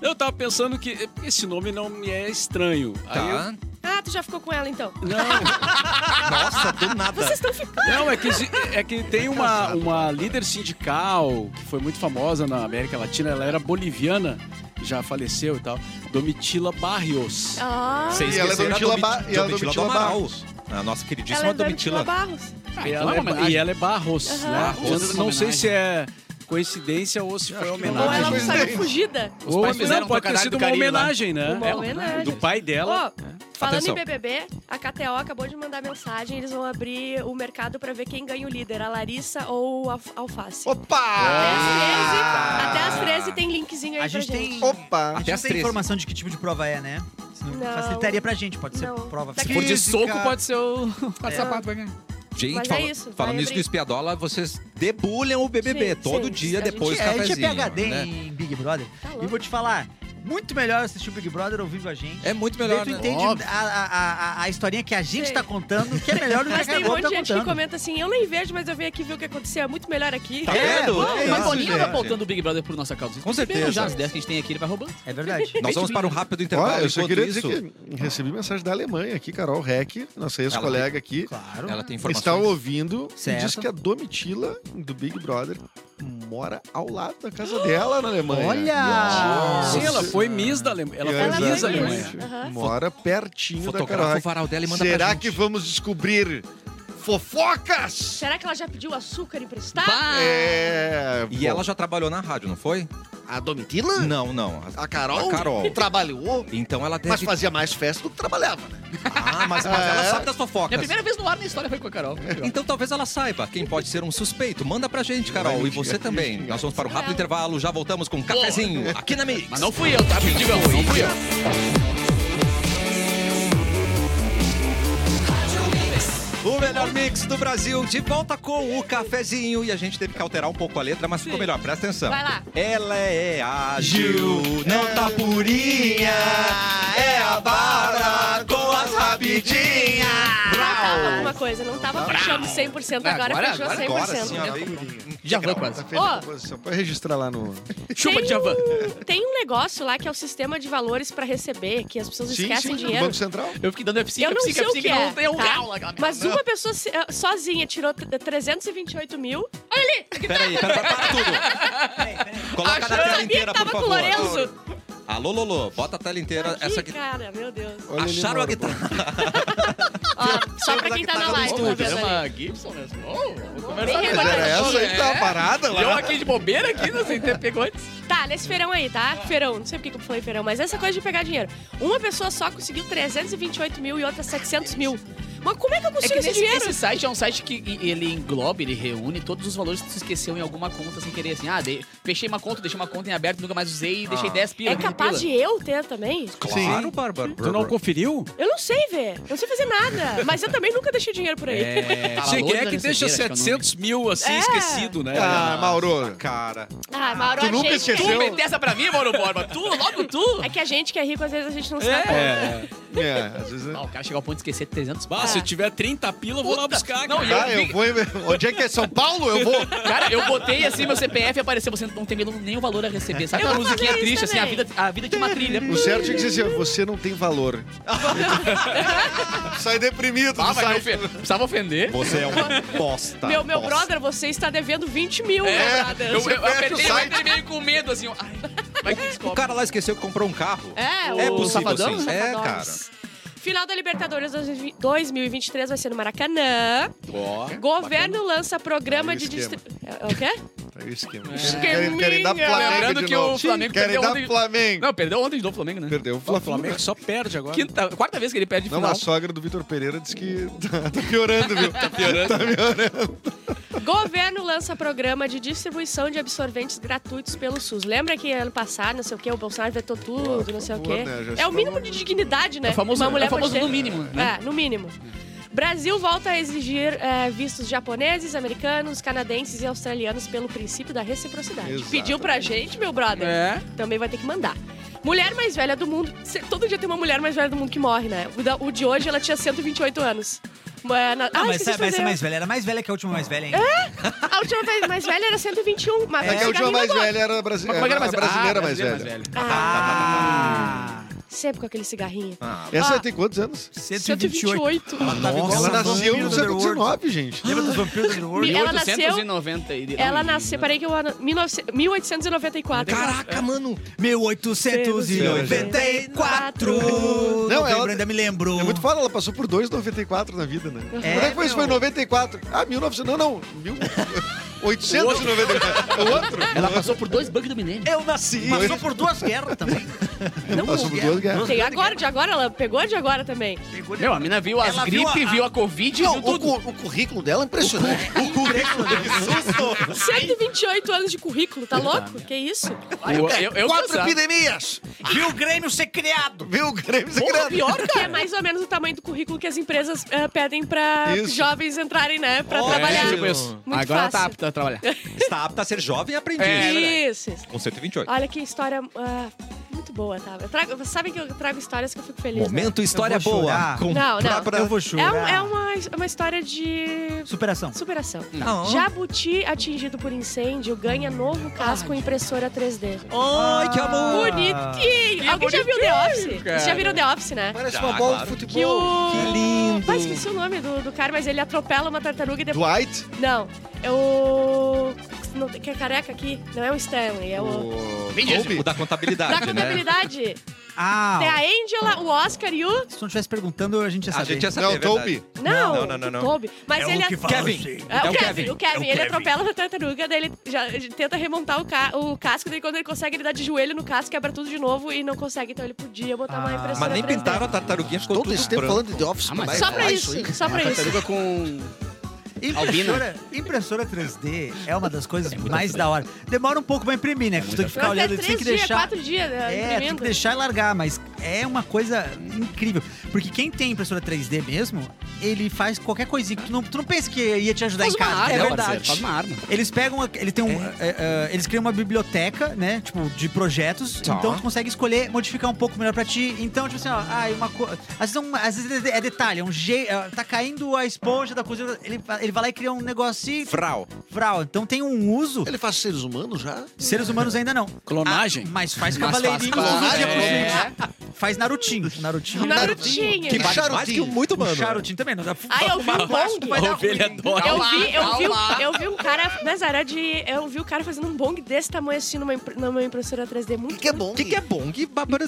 eu tava pensando que esse nome não me é estranho. Aí eu- Tá. Ah, tu já ficou com ela então. Nossa, do nada. Vocês estão ficando. Não, é que, é que tem uma, uma líder sindical que foi muito famosa na América Latina, ela era boliviana, já faleceu e tal, Domitila Barrios. Ah, Vocês E ela é Domitila Domi- Ba- e ela é Domitila do Domitila. Barros. A nossa ela queridíssima é Domitila Domitila. Barros. Ah, E então ela é é, uma homenagem. e ela é Barros, Aham. né? Barros, não sei se é coincidência ou se foi Ou homenagem. ela não saiu é. fugida. Os Ou não, pode ter sido do uma lá. homenagem, né? Uma É, homenagem. Do pai dela. Ó, falando Atenção. em BBB, a KTO acabou de mandar mensagem. Eles vão abrir o mercado pra ver quem ganha o líder, a Larissa ou a Alface. Até Opa! as 13, até as 13 tem linkzinho aí A pra gente gente. tem. Opa! A gente Até as tem 13. informação de que tipo de prova é, né? Não. facilitaria pra gente, pode ser Não. prova Se Se for de soco, pode ser o É. sapato. vai ganhar. Gente, Mas é fala- isso, falando nisso do Espiadola, vocês debulham o BBB Sim, todo sim, dia depois do É, a gente é cafezinho. PHD né? em Big Brother. Tá E vou te falar, muito melhor assistir o Big Brother ouvindo a gente. É muito melhor, Daí tu né? entende Óbvio. a, a, a, a historinha que a gente Sim. tá contando, que é melhor do que a Mas tem um Globo monte de tá gente que contando. comenta assim, eu nem vejo, mas eu venho aqui ver o que aconteceu. É muito melhor aqui. Tá É, vendo? bom, É Mas isso, Boninho gente. tá voltando o Big Brother por nossa causa. Com certeza. Já as 10 que a gente tem aqui, ele vai roubando. É verdade. Nós vamos para um rápido intervalo. Olha, eu só enquanto queria isso, dizer que recebi mensagem da Alemanha aqui, Carol Reck, nossa ex-colega aqui. Claro. ela tem Está informações. ouvindo e diz que a Domitila, do Big Brother, mora ao lado da casa dela na Alemanha. Olha! Sim, ela foi Miss da Alemanha. Ela foi Miss da Alemanha. Mora pertinho da Carol Fotografa o varal dela e manda Será que vamos descobrir fofocas? Será que ela já pediu açúcar emprestado? Bah! É. E bom, ela já trabalhou na rádio, não foi? A Domitila? Não, não. A Carol? A Carol. Trabalhou, Então ela deve... mas fazia mais festa do que trabalhava, né? Ah, mas, mas ela É. sabe das Minha fofocas. primeira vez no ar na história foi com a Carol. Então talvez ela saiba quem pode ser um suspeito. Manda pra gente, Carol. E você também. Nós vamos para o rápido intervalo. Já voltamos com um cafezinho aqui na Mix. Mas não fui eu, tá? Digam, não fui eu. O melhor mix do Brasil, de volta com o cafezinho. E a gente teve que alterar um pouco a letra, mas ficou melhor. Presta atenção. Vai lá. Ela é ágil, não tá purinha. É a vara com as rapidinhas. Faltava alguma coisa, não tava fechando 100%, agora, Agora- fechou agora- 100%. Agora sim, ó, veio. Vou quase. Tá feita Ó. a composição. Pode registrar lá no. Chupa tem, de Javan. um, tem um negócio lá que é o sistema de valores pra receber, que as pessoas Sim, esquecem sim, dinheiro. Banco Central. Eu fiquei dando F5, Eu não F5, sei o F5, que não é, tem um tá? grau lá. aquela merda. Mas uma pessoa se- eh, sozinha tirou t- 328 mil. Peraí, peraí, pera, para tudo. Coloca na Eu tela sabia inteira, que por tava com o favor. Lorenzo. Alô, Lolo, bota a tela inteira. Aqui, Essa aqui. cara, meu Deus. Olha ali Acharam no a ar, guitarra. Ó, só pra quem tá na live, tá vendo ali. Chama Gibson mesmo. Oh, vou Bem conversar com Mas regular. era essa aí que tava parada E eu lá. aqui de bobeira aqui, não sei ter pegou antes. Tá, nesse feirão aí, tá? Feirão, não sei por que que eu falei feirão, mas essa coisa de pegar dinheiro. Uma pessoa só conseguiu 328 mil e outra 700 mil. Mas como é que eu É consigo que esse nesse, dinheiro? esse site é um site que e- ele engloba, ele reúne todos os valores que tu esqueceu em alguma conta sem querer. Assim, ah, dei- fechei uma conta, deixei uma conta em aberto, nunca mais usei, deixei 10 pila. É 15 capaz pila. de eu ter também? Claro, Bárbara. Tu não conferiu? Eu não sei ver. Eu não sei fazer nada. Mas eu também nunca deixei dinheiro por aí. É. Tá, Sim, quem é que deixa recebeira, acho que é o 700 mil assim, É. esquecido, né? Ah, Mauro. Cara. Ah, Mauro, Tu a nunca gente esqueceu? que é Tu meteu essa pra mim, Mauro Borba? Tu, logo tu? É que a gente que é rico, às vezes a gente não sabe. É. É, às vezes... Ah, o cara chegou ao ponto de esquecer 300 Bah, se eu tiver 30 pila, eu vou lá buscar. Não, cara. e eu Ah, vi- eu vou... em- Onde é que é São Paulo? Eu vou. Cara, eu botei assim meu CPF e apareceu, você não tem nem o valor a receber. Sabe Eu aquela vou musiquinha isso triste, assim, a também. vida, a vida tinha uma trilha. O certo tinha que ser assim, você não tem valor. Sai deprimido Ah, do mas não site. ofe- precisava ofender. Você é uma bosta. Meu, meu bosta. brother, você está devendo 20 mil, É, meu brother. eu, eu, o apertei, eu site. entrei meio com medo, assim, ó. Ai, vai que O descobre. cara lá esqueceu que comprou um carro. É, o É possível, Safadão? sim. É, Safadões. Final da Libertadores 2023 vai ser no Maracanã. Ó, Governo lança programa de distribuição. É o quê? É o esquema. Esqueminha. Querem, querem dar Flamengo Lembrando que novo. o Flamengo Querem perdeu dar ontem. Flamengo. Não, perdeu ontem de novo o Flamengo, né? Perdeu o o Flamengo. Flamengo só perde agora. Quinta, quarta vez que ele perde Não, final. a sogra do Vitor Pereira disse que tá, tá piorando, viu? Tá piorando. Governo lança programa de distribuição de absorventes gratuitos pelo SUS. Lembra que ano passado, não sei o quê, o Bolsonaro vetou tudo, Por não sei o favor, quê. né? É o mínimo de dignidade, né? É o famoso- Uma mulher é o famoso no mínimo, né? É, no mínimo. Brasil volta a exigir é, vistos japoneses, americanos, canadenses e australianos pelo princípio da reciprocidade. Exatamente. Pediu pra gente, meu brother, É. também vai ter que mandar. Mulher mais velha do mundo. Se- Todo dia tem uma mulher mais velha do mundo que morre, né? O, o de hoje, ela tinha 128 anos. Na- Ah, ah, mas essa, fazer. mais velha era mais velha que a última mais velha, hein? A última mais velha era 121. Mas É que a última cigarrinho mais agora. velha era brasi- é era mais a brasileira Ah, mais brasileira velha. Ah, Ah, sempre com aquele cigarrinho. Essa Ah. tem quantos anos? 128. 128. Ela tava igual Ela nasceu no século. XIX, gente. Lembra dos vampiros do Underworld? Ela nasceu- 1890 e- Ela nasceu, peraí que eu... ano- 19 1894. Caraca, mano. 1894. Não, ela- ainda me lembro. É muito foda, ela passou por 2,94 na vida, né? É, Quando é que foi isso? Foi meu. 94? Ah, 1900. Não, não. 1894. O outro? Ela passou por dois bugs do milênio. Eu nasci. Passou por duas guerras também. Não, Passou por duas guerras. Tem agora, de agora, ela pegou de agora também. Pegou de- Meu, a mina viu as Ela viu gripe, a- viu a Covid, Não, viu o, tudo. o currículo dela é impressionante. 128 anos de currículo, tá louco? Que isso? Eu, eu, eu Quatro cansado. epidemias. Viu o Grêmio ser criado. Viu o Grêmio Porra, secreto? pior, Que é mais ou menos o tamanho do currículo que as empresas eh, pedem pra Isso. jovens entrarem, né? Pra Oh, trabalhar. é, tipo isso. Muito Agora tá fácil. apta a trabalhar. Está apto a ser jovem e aprendiz. É. Isso. isso. Com 128. Olha que história muito boa, tá? Eu trago, vocês sabem que eu trago histórias que eu fico feliz. né? Momento história Eu vou boa. Com Não, não. pra- Eu vou É, chorar. um- é uma, uma história de Superação. superação. Não. Jabuti atingido por incêndio ganha novo casco impressora 3D. Ai, que amor. Bonitinho! Alguém já viu The Office? Vocês já viram The Office, né? Parece Já, uma bola claro. de Que futebol. o. Que lindo. Pai, esqueci o nome do, do cara, mas ele atropela uma tartaruga e depois. Dwight. Não. É o. Não, que é careca aqui. Não é o Stanley, é o. O Vin. O da contabilidade, Da né? contabilidade. Ah, Tem a Angela, o Oscar e o. se não estivesse perguntando, a gente ia A saber. gente ia saber, Não, é verdade. Toby. Não, Não, não, não, não. Toby. Mas ele. que fala Kevin. assim. É, É o o Kevin, Kevin. o Kevin, É o ele Kevin. atropela a tartaruga, daí ele já ele tenta remontar o, ca o casco, daí quando ele consegue, ele dá de joelho no casco, quebra tudo de novo e não consegue, então ele podia botar uma Ah. impressora Mas nem 3D. pintaram a tartaruguinha, ficou Todo tudo esse tempo branco. falando de The Office. Ah, mas Só pra isso, só pra isso. Tartaruga com... Impressora, impressora 3D é uma das coisas muito mais da hora. Demora um pouco pra imprimir, né? É Tu tem que ficar olhando, tem que dias, deixar. quatro dias né, É, tem que deixar e largar, mas é uma coisa incrível. Porque quem tem impressora 3D mesmo, ele faz qualquer coisinha que tu não, tu não pensa que ia te ajudar Faz em uma casa. arma, é né, verdade. parceiro? Faz uma arma. Eles pegam, a- ele tem um, é, é, eles criam uma biblioteca, né, tipo, de projetos, Tá. então tu consegue escolher modificar um pouco melhor pra ti. Então, tipo assim, ó, ah, uma coisa, às vezes, é um- às vezes é detalhe, é um jeito, tá caindo a esponja da cozinha, ele, va- ele vai lá e cria um negocinho, Frau. vral. Então tem um uso, Ele faz seres humanos já? seres humanos ainda não. Clonagem? Ah, mas faz Mas cavaleirinhos faz dia clonagem. com gente. Faz Narutinho. Narutinho. Narutinho. Que vale Charutinho. mais que muito, mano. charutinho também, não dá Ah, eu vi um bong. vai dar Ovelha ruim. dói. Eu vi, eu vi, calma. eu vi um cara, Nazaré de. Eu vi o cara fazendo um bong desse tamanho assim numa, impr- numa impressora 3D O muito. que, que é bom? O que, que é bom? Que Bárbara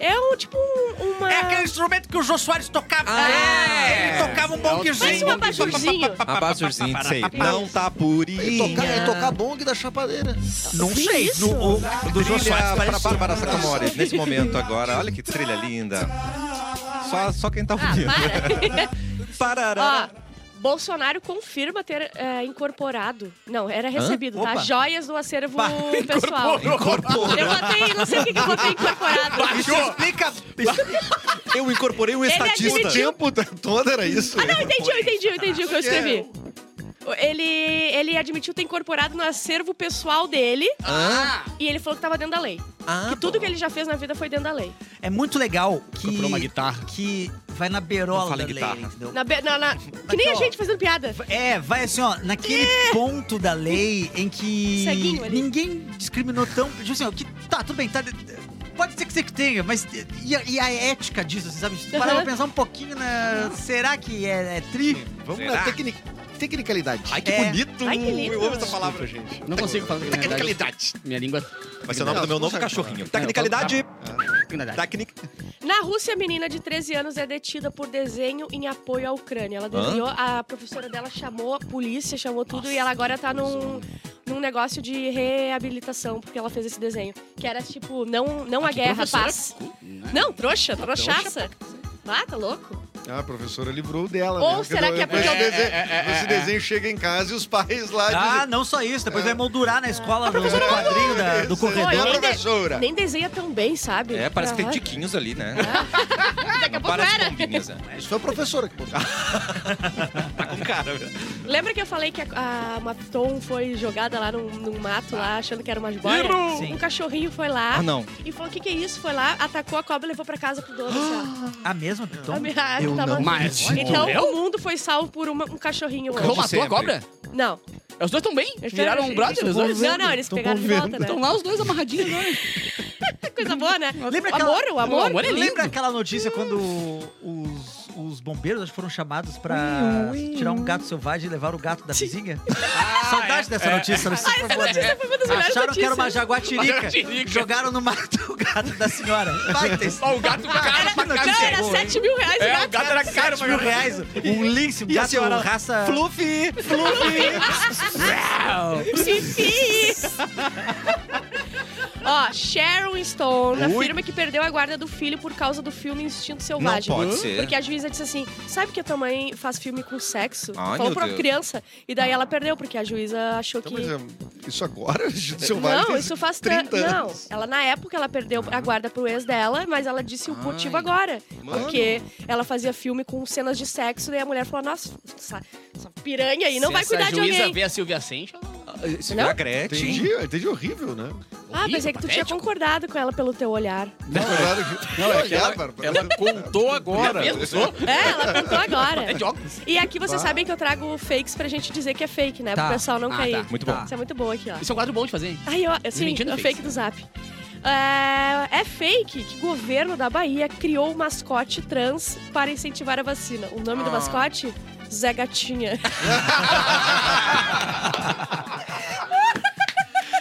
É um tipo um, uma. É aquele instrumento que o Jô Soares tocava. é. Ele tocava um Parece bonquezinho. um abajurzinho. Abajurzinho, sei. Não tá purinha. Tocar, é tocar bong da chapadeira. Não sei. isso? No, o, do Jô Trilha Soares para parece. Bárbara Sacomori, nesse momento agora. Olha que trilha linda. Só, só quem tá Ah, ouvindo. para. Parará. Ó, Bolsonaro confirma ter é, incorporado. Não, era recebido, tá? Opa. Joias do acervo pessoal. Incorporou. Eu botei, não sei o que que eu botei incorporado. Isso explica. Eu incorporei um Ele estatista. O admitiu- tempo todo era isso. Ah, não, entendi, eu entendi, eu entendi o que eu escrevi. Ele, ele admitiu ter incorporado no acervo pessoal dele Ah, e ele falou que tava dentro da lei. Ah, que tudo que ele já fez na vida foi dentro da lei. É muito legal que. Comprou uma guitarra. Que vai na berola da lei, guitarra. entendeu? Na, be- na- na- que nem a gente fazendo piada. É, vai assim, ó, naquele ponto da lei em que Ceguinho ali. ninguém discriminou tão. Tipo assim, ó, que tá, tudo bem, tá. Pode ser que você que tenha, mas e a, e a ética disso, assim, sabe? Parar pra pensar um pouquinho na. Será que é, é tri? Vamos Será? na tecni- tecnicalidade. Ai, que É. bonito. Ai, que lindo. Eu amo essa palavra. gente. não consigo falar tecnicalidade. Tecnicalidade. Minha língua. Vai ser o nome do meu novo cachorrinho. Tecnicalidade. Tecnicalidade. Tecnic... Na Rússia, a menina de 13 anos é detida por desenho em apoio à Ucrânia. Ela desenhou, a professora dela chamou a polícia, chamou tudo e ela agora tá num, num negócio de reabilitação porque ela fez esse desenho. Que era tipo, não, não a guerra, paz. cu- né? Não, trouxa, trouxaça. Ah, tá louco? Ah, a professora livrou dela. Ou né? será que é porque- o desenho, É, é, é, esse é. desenho chega em casa e os pais lá Ah, dizem... não só isso, depois vai moldurar na escola no quadrinho da- do corredor. Não, nem de- professora. Nem desenha tão bem, sabe? É, parece que tem Ah, tiquinhos ali, né? Daqui a pouco era. bombinhas, né? Isso foi a professora que botou. Tá com cara. Lembra que eu falei que a, a uma foi jogada lá num, num mato lá, achando que era uma jiboia? Sim. Um cachorrinho foi lá Ah, não. e falou: o que, que é isso? Foi lá, atacou a cobra e levou pra casa pro dono. assim, ó. A mesma Piton? A minha- eu tava- não Mas Então morreu? o mundo foi salvo por uma- um cachorrinho Como hoje. Matou a cobra? Não. Os dois estão bem? Eles Viraram eles- brothers? os dois? Não, não, eles pegaram de volta, né? Estão lá os dois amarradinhos agora. Coisa boa, né? Lembra aquela- amor, o amor. O amor é lindo. Lembra aquela notícia quando os, os bombeiros acho que foram chamados pra tirar um gato selvagem e levar o gato da vizinha? Saudade dessa notícia. Não sei se foi boa, né? Foi uma das melhores Acharam que era uma jaguatirica. Jaguatirica. Jogaram no mato o gato da senhora. Vai ter Ó, o gato caro pra Não, era 7 mil reais É, o o gato era caro 7 pra mil reais. Um lince, um E a gato senhora? raça... Fluffy! Fifi! Ó, Sharon Stone afirma que perdeu a guarda do filho por causa do filme Instinto Selvagem. Não pode ser. Porque a juíza disse assim: sabe que a tua mãe faz filme com sexo? Ai, Falou pra Deus. criança. E daí ela perdeu, porque a juíza achou Então, que. mas, é, isso agora? Selvagem Não, isso faz 30 30 Não, anos. ela na época ela perdeu a guarda pro ex dela, mas ela disse o motivo agora. mano. Porque ela fazia filme com cenas de sexo, daí a mulher falou: Nossa, essa, essa piranha aí não Se vai cuidar de juíza alguém. vê a Silvia Sente, Isso Não? é a Gretchen. Entendi, entendi horrível, né? Ah, pensei que tu tinha patético. concordado com ela pelo teu olhar. Na verdade, Não, é que ela, ela contou agora. Pensou? É, ela contou agora. É de óculos. E aqui vocês sabem que eu trago fakes pra gente dizer que é fake, né? Tá. Pro pessoal não Ah, cair. tá. Muito bom. Isso é muito bom aqui, ó. Isso é um quadro bom de fazer, hein? Aí, ó, assim, Mentindo é o fakes. fake do Zap. É, é fake que o governo da Bahia criou o mascote trans para incentivar a vacina. O nome do mascote? Zé Gatinha.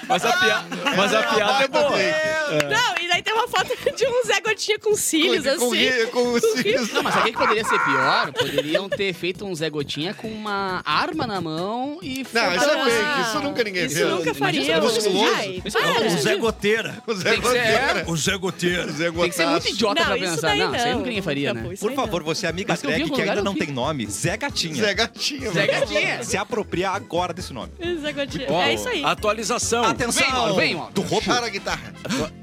Mas a, pia... Mas a piada é boa. Não, e daí tem uma foto de um Zé Gotinha com cílios, com, com, assim. ri- com os cílios. Não, mas sabe o que poderia ser pior? Poderiam ter feito um Zé Gotinha com uma arma na mão e... Não, isso é Ah, fake. Isso nunca ninguém Isso viu. nunca Imagina faria. é. Ai, Isso é para. O Zé Goteira. O Zé Tem que ser- Goteira. O Zé Goteira. O Zé Tem que ser muito idiota Não, pra isso pensar. daí Não, isso aí não. nunca ninguém faria, Não, né? isso Por favor, não. você é amiga drag que ainda não vi. tem nome, Zé Gatinha. Zé Gatinha. Zé. Gatinha. Se apropria agora desse nome. Zé Gotinha. Ó, É isso aí. Atualização. Atenção! Vem, Mauro, vem, Mauro. Do roubo. Puxaram a guitarra.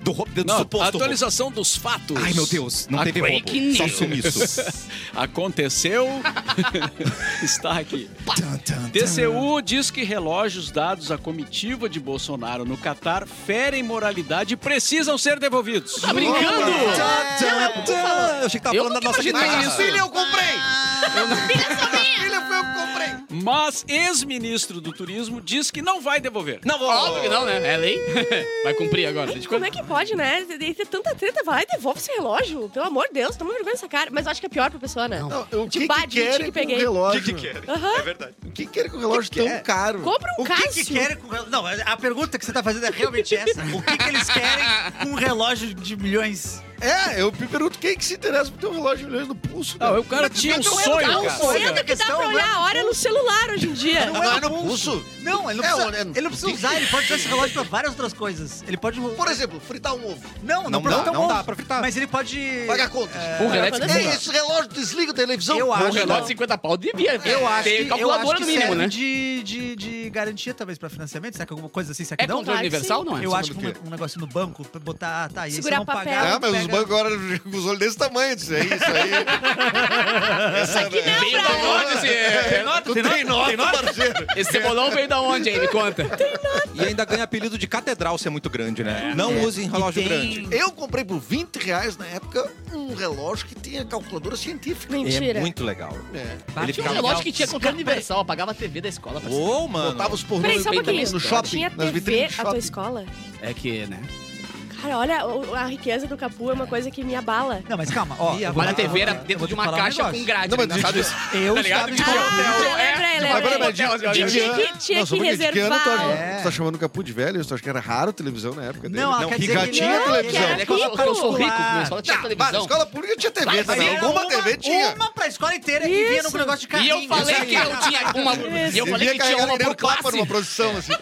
Do roubo. Do Não, suposto roubo. atualização dos fatos. Ai, meu Deus. Não A teve roubo. Só news. sumiço. Aconteceu. Está aqui. TCU diz que relógios dados à comitiva de Bolsonaro no Catar ferem moralidade e precisam ser devolvidos. Tá brincando? Eu achei que tava Eu falando da nossa guitarra. isso. Filha, eu comprei! Filha, foi eu que comprei! Mas ex-ministro do turismo diz que não vai devolver. Não vou. Óbvio que não, né? É lei. Vai cumprir agora. Como é que pode, né? Tem ter tanta treta, vai lá e devolve esse relógio. Pelo amor de Deus, toma vergonha nessa cara. Mas eu acho que é pior pra pessoa, né? Não, o que, Tipo, que admiti querem que com o peguei. relógio? O que que querem? Aham. É verdade. O que querem com o relógio tão caro? Compra um O que, Cássio. que querem com relógio? Não, a pergunta que você tá fazendo é realmente essa. O que, que eles querem com um relógio de milhões? É, eu me pergunto quem que se interessa por ter um relógio de milhões no pulso. Não, o cara tinha um Não é sonho, cara. sonho. Sendo que dá questão pra é olhar a hora no celular hoje em dia. Não Não é é no pulso? Não, ele não É, precisa, ele não precisa usar, ele pode usar esse relógio pra várias outras coisas. Ele pode... Por exemplo, fritar um ovo. Não, não, Não dá, um não ovo, dá pra fritar. Mas ele pode... Pagar contas. Um relógio quando de assim, esse relógio desliga a televisão. Eu Um acho relógio de que- 50 pau devia Eu acho ter que, eu calculadora acho no que mínimo, serve né? de, de, de garantia, talvez, pra financiamento. Será que alguma coisa assim? Será que É não? controle universal, não é? Eu acho que o um, um negócio no banco, pra botar, tá, e aí Segurar papel. pagar, Ah, mas os bancos agora com os olhos desse tamanho, isso aí, isso aí. Essa aqui não, Veio da onde. Tu tem nota, parceiro. Esse cebolão veio da onde aí? Me conta. E ainda ganha apelido de catedral se é muito grande, né? Não É. usem relógio E tem- grande. Eu comprei por 20 reais na época um relógio que tinha calculadora científica. Mentira. É muito legal. É. Ele Tinha um relógio que tinha controle universal, apagava a TV da escola. pra Ô, mano. Botava os pornôs pouquinho. no shopping, Tinha nas TV vitrines do a tua escola? É que, né? Cara, olha, a riqueza do Capu é uma coisa que me abala. Não, mas calma, ó. eu vou- Mas a eu TV era eu dentro de uma um caixa com grade, Não, mas né? sabe? Eu Tá ligado? estava Tipo, de Ah, lembra, é, lembra. Mas Tinha que, que que reservar. É. tu tá chamando o Capu de velho? Tu acha que era raro televisão na época dele? Não, quer que já que tinha não, televisão. que É que eu, sou- eu rico, popular. minha escola tinha Tá, mas na televisão. escola pública tinha TV também. Alguma uma- TV tinha. Uma pra escola inteira e vinha no Isso. negócio de E carrinho. eu falei Isso que eu tinha uma. E eu falei que tinha uma por classe. produção, assim.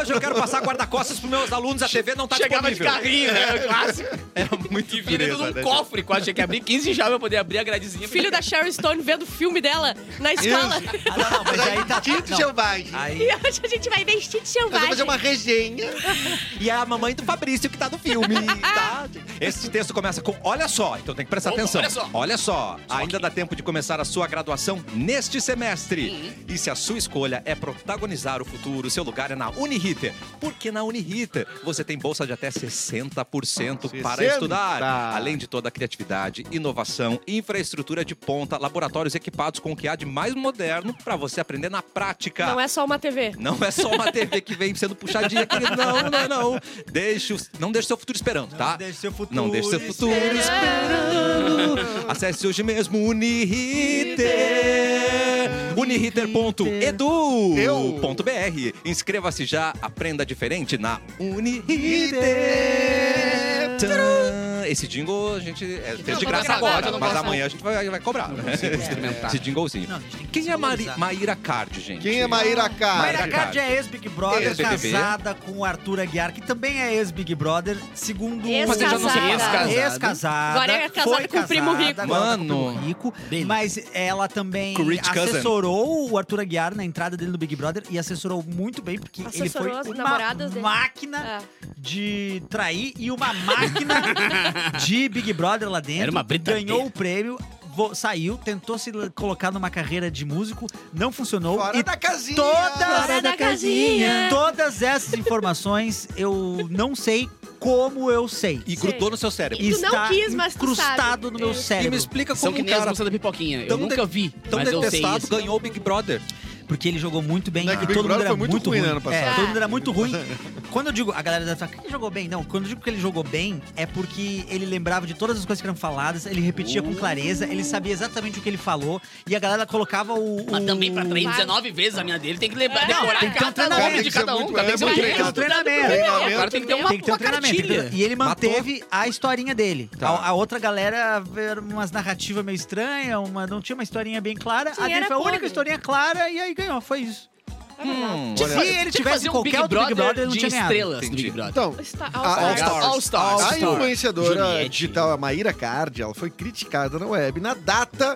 Hoje eu quero passar guarda-costas pros meus alunos, a TV não tá Chegava de disponível. Carrinho, né? Clássico. Era muito E vinha dentro de um né? cofre, quase tinha que abrir 15 chaves pra poder abrir a gradezinha. Filho da Sharon Stone vendo o filme dela na escola. Ah, não, não, mas aí tá... Tinto não. selvagem. Aí, E hoje a gente vai vestir de Nós vamos selvagem. fazer uma resenha. E a mamãe do Fabrício que tá no filme, tá? Esse texto começa com olha só, então tem que prestar Opa, atenção. olha só. Olha só, ainda dá tempo de começar a sua graduação neste semestre. E se a sua escolha é protagonizar o futuro, seu lugar é na Uniriter. Porque na Uniriter você tem bolsa de até 60% para 60. estudar. Além de toda a criatividade, inovação, infraestrutura de ponta, laboratórios equipados com o que há de mais moderno para você aprender na prática. Não é só uma TV. Não é só uma TV que vem sendo puxadinha, querido. Não, não, não. Deixe o, não deixe seu futuro esperando, tá? Não deixe seu futuro Não deixe seu futuro esperando. Acesse hoje mesmo Uniriter. Uniriter.edu.br. Inscreva-se já, aprenda diferente na Uniriter. Tip. Tcharam. Esse jingle a gente é, fez de graça agora, mas amanhã a gente vai, vai cobrar. né? experimentar. Esse jinglezinho. Não, que Quem é Mari. Maíra Card, gente? Quem é Maíra Cara? Mayra Mayra Card é ex-Big Brother, Ex-BBB. casada com o Arthur Aguiar, que também é ex-Big Brother, segundo... Mas ele já não sei, ex-casado. Ex-casada. Agora é casada foi com o primo rico. tá Mano. rico. Mas ela também assessorou o Arthur Aguiar na entrada dele no Big Brother e assessorou muito bem, porque ele foi Assessorou uma namoradas dele. máquina É. de trair e uma máquina de Big Brother lá dentro. Era uma britadeira. Ganhou o prêmio. Saiu, tentou se colocar numa carreira de músico, não funcionou. Fora e da casinha. todas, Fora da casinha. todas essas informações eu não sei como eu sei. E grudou no seu cérebro. E tu não Está quis, mas tu incrustado no meu Isso. E cérebro. me explica São como que um nem as cara moças da pipoquinha. Eu nunca vi, tão mas eu sei detestado isso. ganhou o Big Brother. Porque ele jogou muito bem. Não é que todo mundo era foi muito ruim, né, ano passado. É, todo mundo era muito ruim. Quando eu digo, a galera deve falar, que ele jogou bem? Não, quando eu digo que ele jogou bem, é porque ele lembrava de todas as coisas que eram faladas, ele repetia com clareza, ele sabia exatamente o que ele falou, e a galera colocava o. o- Mas também pra trair Vai. 19 vezes a minha dele, tem que lembrar, É. decorar tem que ter um cada treinamento, nome de tem cada um. muito- é, que muito ser treinamento. treinamento. É, o cara tem que ter uma, Tem que ter um treinamento. E ele manteve a historinha dele. Tá. A, a outra galera era umas narrativas meio estranhas, uma, não tinha uma historinha bem clara. Sim, a dele foi a única historinha clara e aí ganhou, foi isso. É. Hum, Se olha, ele Tinha que tivesse fazer um qualquer Big outro Big Brother ele não tinha ganhado. estrelas do. Big Brother. Então, A- All All Stars. Stars. All Stars. A influenciadora Juliette. digital, a Maíra Card, ela foi criticada na web na data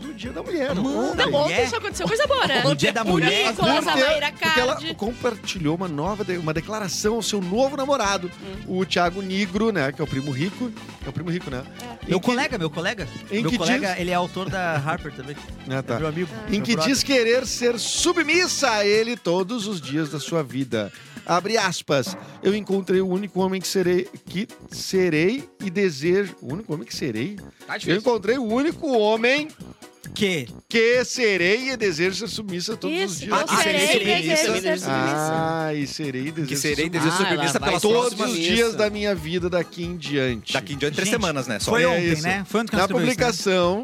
do Dia da Mulher. ontem. Não, ontem mulher. só aconteceu coisa boa, né? No dia da mulher. Nicolas, a Porque, Mayra porque ela compartilhou uma nova de- uma declaração ao seu novo namorado, o Thiago Nigro, né, que é o primo rico, é o primo rico, né? Em Meu que- colega, meu colega. Em meu colega, diz- ele é autor da Harper também. Ah, tá. É meu amigo. Em meu que brother. diz querer ser submissa a ele todos os dias da sua vida. Abre aspas. Eu encontrei o único homem que serei, que serei e desejo. O único homem que serei? Tá Eu encontrei o único homem Que? que serei e desejo ser submissa todos os Isso, dias. eu Ah, serei, serei, desejo serei, ser submissa. Ah, e serei e desejo que ser serei submissa desejo Ah, submissa ela vai pelas todos próximas... os dias da minha vida daqui em diante. Daqui em diante, três Gente, semanas, né? Só. Foi É ontem, isso. né? Foi ontem que Na escreveu isso, né? publicação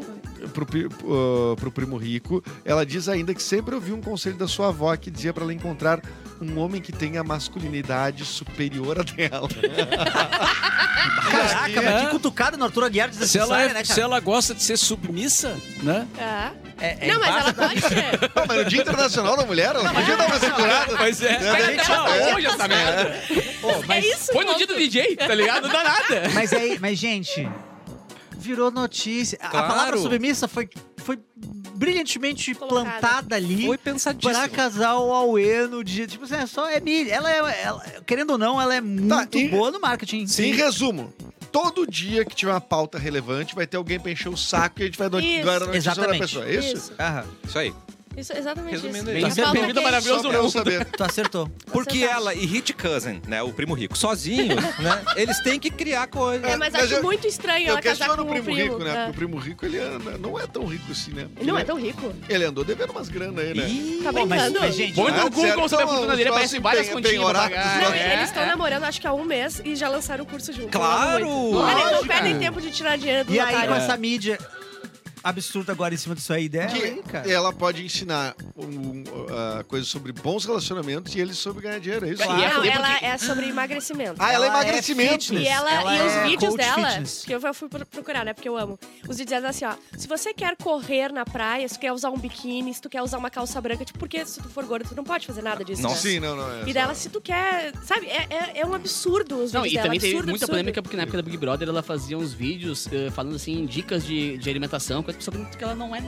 pro, pri- uh, pro primo rico, ela diz ainda que sempre ouviu um conselho da sua avó que dizia pra ela encontrar um homem que tenha a masculinidade superior a dela. Caraca, mas que cutucada no Arthur Aguiar Se desnecessária, ela, né, é, se cara? ela gosta de ser submissa, né? É. É, é Não, mas ela pode ser. Ah, mas no Dia Internacional da Mulher, ela podia dar uma segurada. Pois é. Né? Tá hoje essa merda. Pô, mas, É isso, Põe no ponto. dia do DJ, tá ligado? Não dá nada. mas aí, mas gente, virou notícia. A- A Claro. palavra submissa foi, foi brilhantemente Colocada. plantada ali. Foi pensadíssimo. Pra casar o Aue no dia. Tipo assim, é só é milha. Ela é. ela- querendo ou não, ela é muito e- boa no marketing. Em resumo, todo dia que tiver uma pauta relevante, vai ter alguém pra encher o saco e a gente vai dar a notícia da pessoa. É isso? Isso. Aham, Isso aí. Isso, exatamente Resumindo isso. A Bem- maravilhoso Só pra eu mundo. saber. tu acertou. Porque ela e Hit Cousin, né? O primo rico, sozinhos, né? Eles têm que criar coisa. É, mas, Mas acho eu- muito estranho Eu ela casar com o primo, rico, né? É. Porque o primo rico, ele é- não é tão rico assim, né? Ele não é tão rico. Ele andou devendo umas grana aí, né? Ih, Tá Pô, mas, brincando? mas, gente, Põe no. Google sobre a fortuna dele, aparece várias tem- continhas pra tem pagar. Não, Ah, e É, eles estão namorando, acho que há um mês, e já lançaram o curso junto. Claro! Eles não perdem tempo de tirar dinheiro do E aí, com essa mídia absurda agora em cima disso aí dela, Que aí, cara. ela pode ensinar um, um, uh, coisas sobre bons relacionamentos e eles sobre ganhar dinheiro, é isso? É Não, ela porque- é sobre emagrecimento. Ah, ela é Ela é emagrecimento. fitness. E ela, Ela e os é vídeos dela, fitness. que eu fui pro- procurar, né? Porque eu amo. Os vídeos dela assim, ó. Se você quer correr na praia, se tu quer usar um biquíni, se tu quer usar uma calça branca, tipo, porque se tu for gordo, tu não pode fazer nada disso. Nossa. né? Sim, não, não é. E dela, se tu quer. Sabe, é, é, é um absurdo os Não, vídeos e dela. também teve absurdo, muita absurdo. polêmica porque na época da Big Brother ela fazia uns vídeos eh, falando assim, dicas de, de alimentação, coisa só que ela não é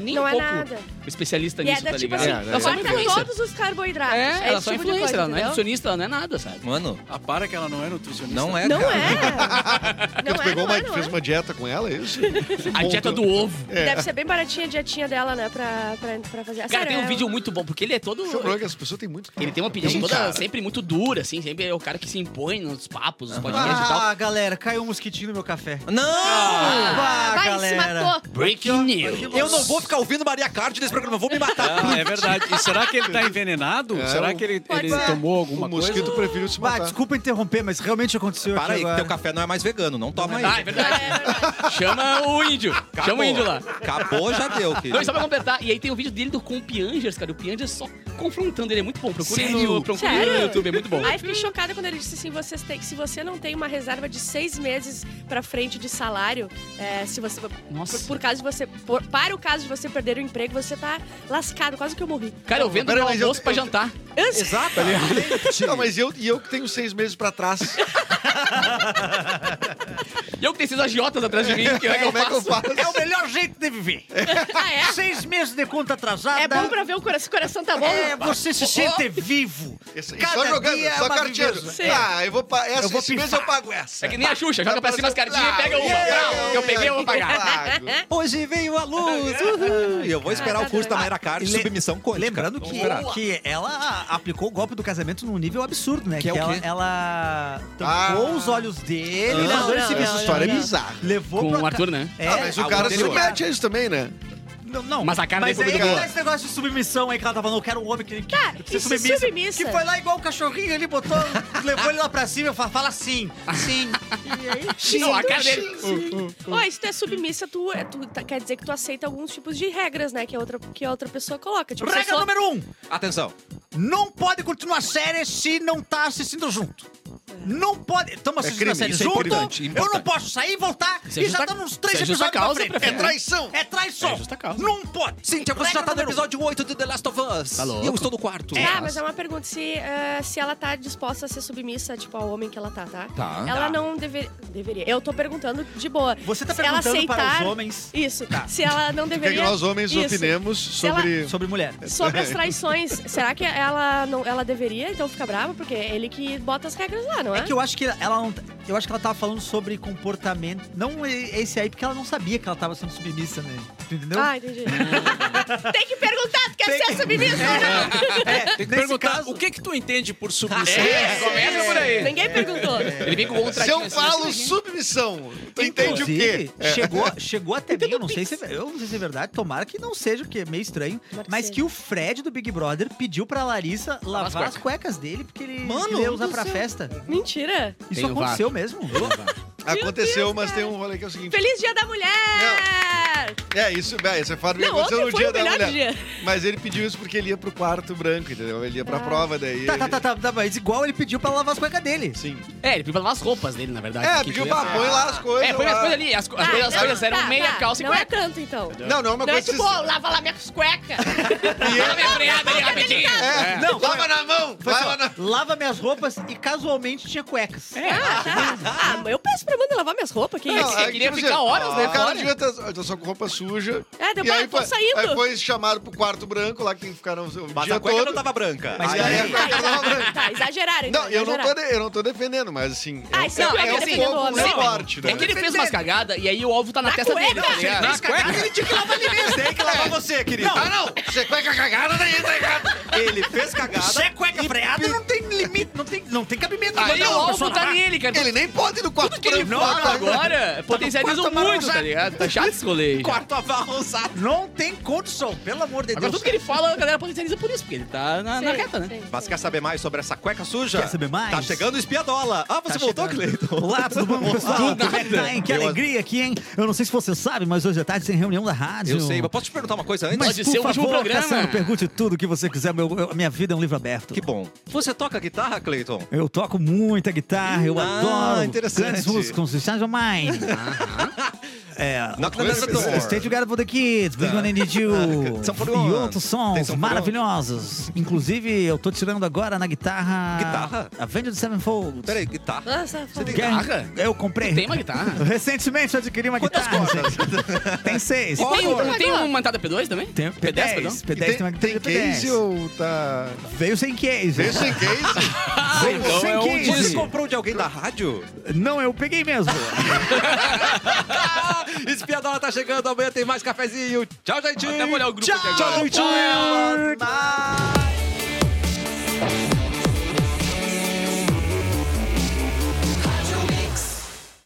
nem Não um é pouco nada. especialista E é nisso, da tá tipo ligado? assim, É, ela só é influencer. todos os carboidratos. É, É, ela esse só é tipo influencer, coisa, ela não é nutricionista, ela não é nada, sabe? Mano, Ah, para que ela não é nutricionista. não é, Não cara. é. Porque Não tu é, pegou não uma, é, não fez é. uma dieta com ela, é isso? A dieta do ovo. Deve ser bem baratinha a dietinha dela, né? Pra, pra, pra fazer. Cara, Sério, tem um é vídeo muito bom, porque ele é todo... O problema é que as pessoas têm muito. Ele tem uma opinião toda sempre muito dura, assim, sempre é o cara que se impõe nos papos, nos podcasts e tal. Ah, galera, caiu um mosquitinho no meu café. Não! Ah, Vai, se matou. Breaking news. Eu não vou ficar ouvindo Maria Card nesse programa, eu vou me matar. Ah, é verdade. E será que ele tá envenenado? É, será o- que ele, ele ser. tomou O alguma mosquito coisa? preferiu se Bah, matar. desculpa interromper, mas realmente aconteceu Para aqui aí, que agora. teu café não é mais vegano, não toma aí. Ah, é verdade. É verdade. Chama o índio. Chama o Acabou. índio lá. Acabou, já deu, Não, e querido. só pra completar, e aí tem o vídeo dele do, com o Piangers, cara. O Piangers só confrontando ele, é muito bom. Procure no, procure no YouTube, é muito bom. Aí fiquei chocada quando ele disse assim: vocês têm, se você não tem uma reserva de seis meses pra frente de salário, é, se você. Nossa. Por, por causa de você. por- para o caso de você perder o emprego, você tá lascado, quase que eu morri. Cara, eu vendo Pera, meu mas eu- almoço pra eu- jantar. Exato. Não, mas eu, e eu que tenho seis meses pra trás. E eu que tenho esses agiotas atrás de mim, que é que eu Como é que eu faço? É o melhor jeito de viver. Ah, é? Seis meses de conta atrasada. É bom pra ver o coração, se o coração tá bom. É, você se sente vivo. Cada só jogando, dia é só viveza. Sim. Ah, eu vou pa- essa, Eu vou esse mês eu pago essa. É que nem a Xuxa, joga pra cima as cartinhas e pega uma. Não, que eu peguei, eu vou pagar. pago. Hoje veio a luz. uhul. E eu vou esperar o curso tá da Mayra Card, submissão quântica. Lembrando Vamos que, esperar. que ela aplicou o golpe do casamento num nível absurdo, né? Que é o ela, quê? ela tampou Ah. os olhos dele. Não, não, se não, Essa história é não. bizarra. Levou Com o Arthur, né? É, Ah, mas o a cara se dele- mete a isso também, né? Não, não. Mas a cara Mas dele aí foi muito boa. esse negócio de submissão aí que ela tava falando, eu quero um homem que, que, Tá, que e se submissa? Que foi lá igual o cachorrinho ali, botou, levou ele lá pra cima e fala, fala sim, sim. E aí, Não, a cara dele. Ó, se tu é submissa, tu, é- tu tá- quer dizer que tu aceita alguns tipos de regras, né? Que a outra, que a outra pessoa coloca. Tipo, se eu Regra sou- número um. Atenção. Não pode continuar a série se não tá assistindo junto. Não pode. Estamos assistindo crime, a série isso é junto. importante, eu não importante. posso sair e voltar. Isso é e já justa- tá nos três isso é justa episódios causa, pra frente. É traição. É traição. É justa causa. Não pode. Cíntia, você já tá no episódio 8 de The Last of Us. Tá louco? E eu estou no quarto. Tá, mas é uma pergunta. Se, eh, se ela tá disposta a ser submissa, tipo, ao homem que ela tá, tá? Tá. Ela Tá. não deve... deveria. Eu tô perguntando de boa. Você tá Se perguntando para aceitar- os homens Isso. Tá. Se ela não é deveria... que nós homens Isso. opinemos ela- sobre. sobre mulher. Sobre as traições, será que ela não ela deveria então ficar brava? Porque é ele que bota as regras lá, não é? É que eu acho que ela não. Eu acho que ela tava falando sobre comportamento. Não esse aí, porque ela não sabia que ela tava sendo submissa, né? Tu entendeu? Ah, entendi. Tem que perguntar, tu quer ser submissa ou não? é, Tem que nesse perguntar, caso- o que que tu entende por submissão? É, começa por aí. Ninguém perguntou. Ele vem com um Se eu falo submissão, tu entende o quê? Chegou, chegou até mim, eu não, sei se é, eu não sei se é verdade, tomara que não seja, porque é meio estranho, que mas que o Fred do Big Brother pediu pra Larissa lavar as as cuecas dele, porque ele, ia usar pra festa. Mentira. Isso Tem aconteceu mesmo. Aconteceu, Deus, mas cara. tem um rolê que é o seguinte. Feliz Dia da Mulher! É, isso, é, esse é fato que Não, aconteceu no dia o da melhor mulher. dia. Mas ele pediu isso porque ele ia pro quarto branco, entendeu? Ele ia pra Ah. prova daí. Tá, tá, ele- tá, tá, tá, mas igual ele pediu pra lavar as cuecas dele. Sim. É, ele pediu pra lavar as roupas dele, na verdade. É, pediu pra põe lá as coisas. É, põe as coisas ali. As, co- as Ah, coisas, as não, coisas eram tá, meia tá. calça e Não é cueca. canto, então. Não, não, é uma Não é coisa tipo, que ó, lava lá minhas cuecas. Lava minha freada ali rapidinho. É, Não, foi- lava na mão! Assim, Lava minhas roupas e casualmente tinha cuecas. Ah, ah, mas eu peço pra Amanda lavar minhas roupas. Que Não, isso? Você queria ficar horas, né, O cara fora? devia estar tá só com roupa suja. É, deu e pra- aí tô foi, saindo. Aí foi chamado pro quarto branco, lá que tem que ficar o Mas dia a cueca todo. não tava branca. Mas E aí a peraí. cueca tava branca. Tá, exageraram, então. Não, eu não, tô eu não tô defendendo, mas assim. Ah, é, isso é é, cueca é um pouco forte, né? É que ele fez umas cagadas e aí o ovo tá na, testa cueca? dele, tá ligado? Na cueca ele tinha que lavar ali mesmo. Tem que lavar você, querido. Ah, não! Você cueca cagada, daí tá errado. Ele fez cagada. Se é cueca freada, não tem limite, não tem, não tem cabimento. Aí o ovo tá nele, cara. Ele nem pode ir no quarto que ele branco. fala agora potencializa quarto muito, tá ligado? Tá chato esse rolê. Quarto amarrosado. Não tem condição, pelo amor de Agora Deus. tudo que ele fala, a galera potencializa por isso, porque ele tá na, na reta, né? sim. Mas quer saber mais sobre essa cueca suja? Quer saber mais? Tá chegando o espiadola. Ah, você Tá voltou, chegando. Cleiton? Olá, tudo bom, Como é que tá, hein? Que alegria aqui, hein? Eu não sei se você sabe, mas hoje à tarde tem reunião da rádio. Eu sei, mas posso te perguntar uma coisa antes? Mas, Pode por ser o último favor, programa. Cassiano, pergunte tudo o que você quiser. Meu, eu- minha vida é um livro aberto. Que bom. Você toca guitarra, Cleiton? Eu toco muita guitarra, eu Ah, adoro interessante. Como Sunshine of Mine. É, Knock on the door. Stay Together for the Kids, Big One and You. São por e um. outros Tem sons um. maravilhosos. Inclusive, eu tô tirando agora na guitarra... Guitarra? Avenged Sevenfold. Peraí, guitarra? Nossa, Você tem Guitarra? Eu comprei. Tem uma guitarra? Recentemente eu adquiri uma Quantas guitarra. cordas? Tem seis. Tem, cor? tem um mantada P2 também? Tem P10, P10, perdão? P10 E tem, uma tem, guitarra tem case P10. ou tá... Veio sem case. Veio sem case? Veio então sem é um case. Você comprou de alguém da rádio? Não, eu peguei mesmo. Espiadola tá chegando, amanhã tem mais cafezinho. Tchau, gente. Até molhar o grupo Tchau, gente. Tchau.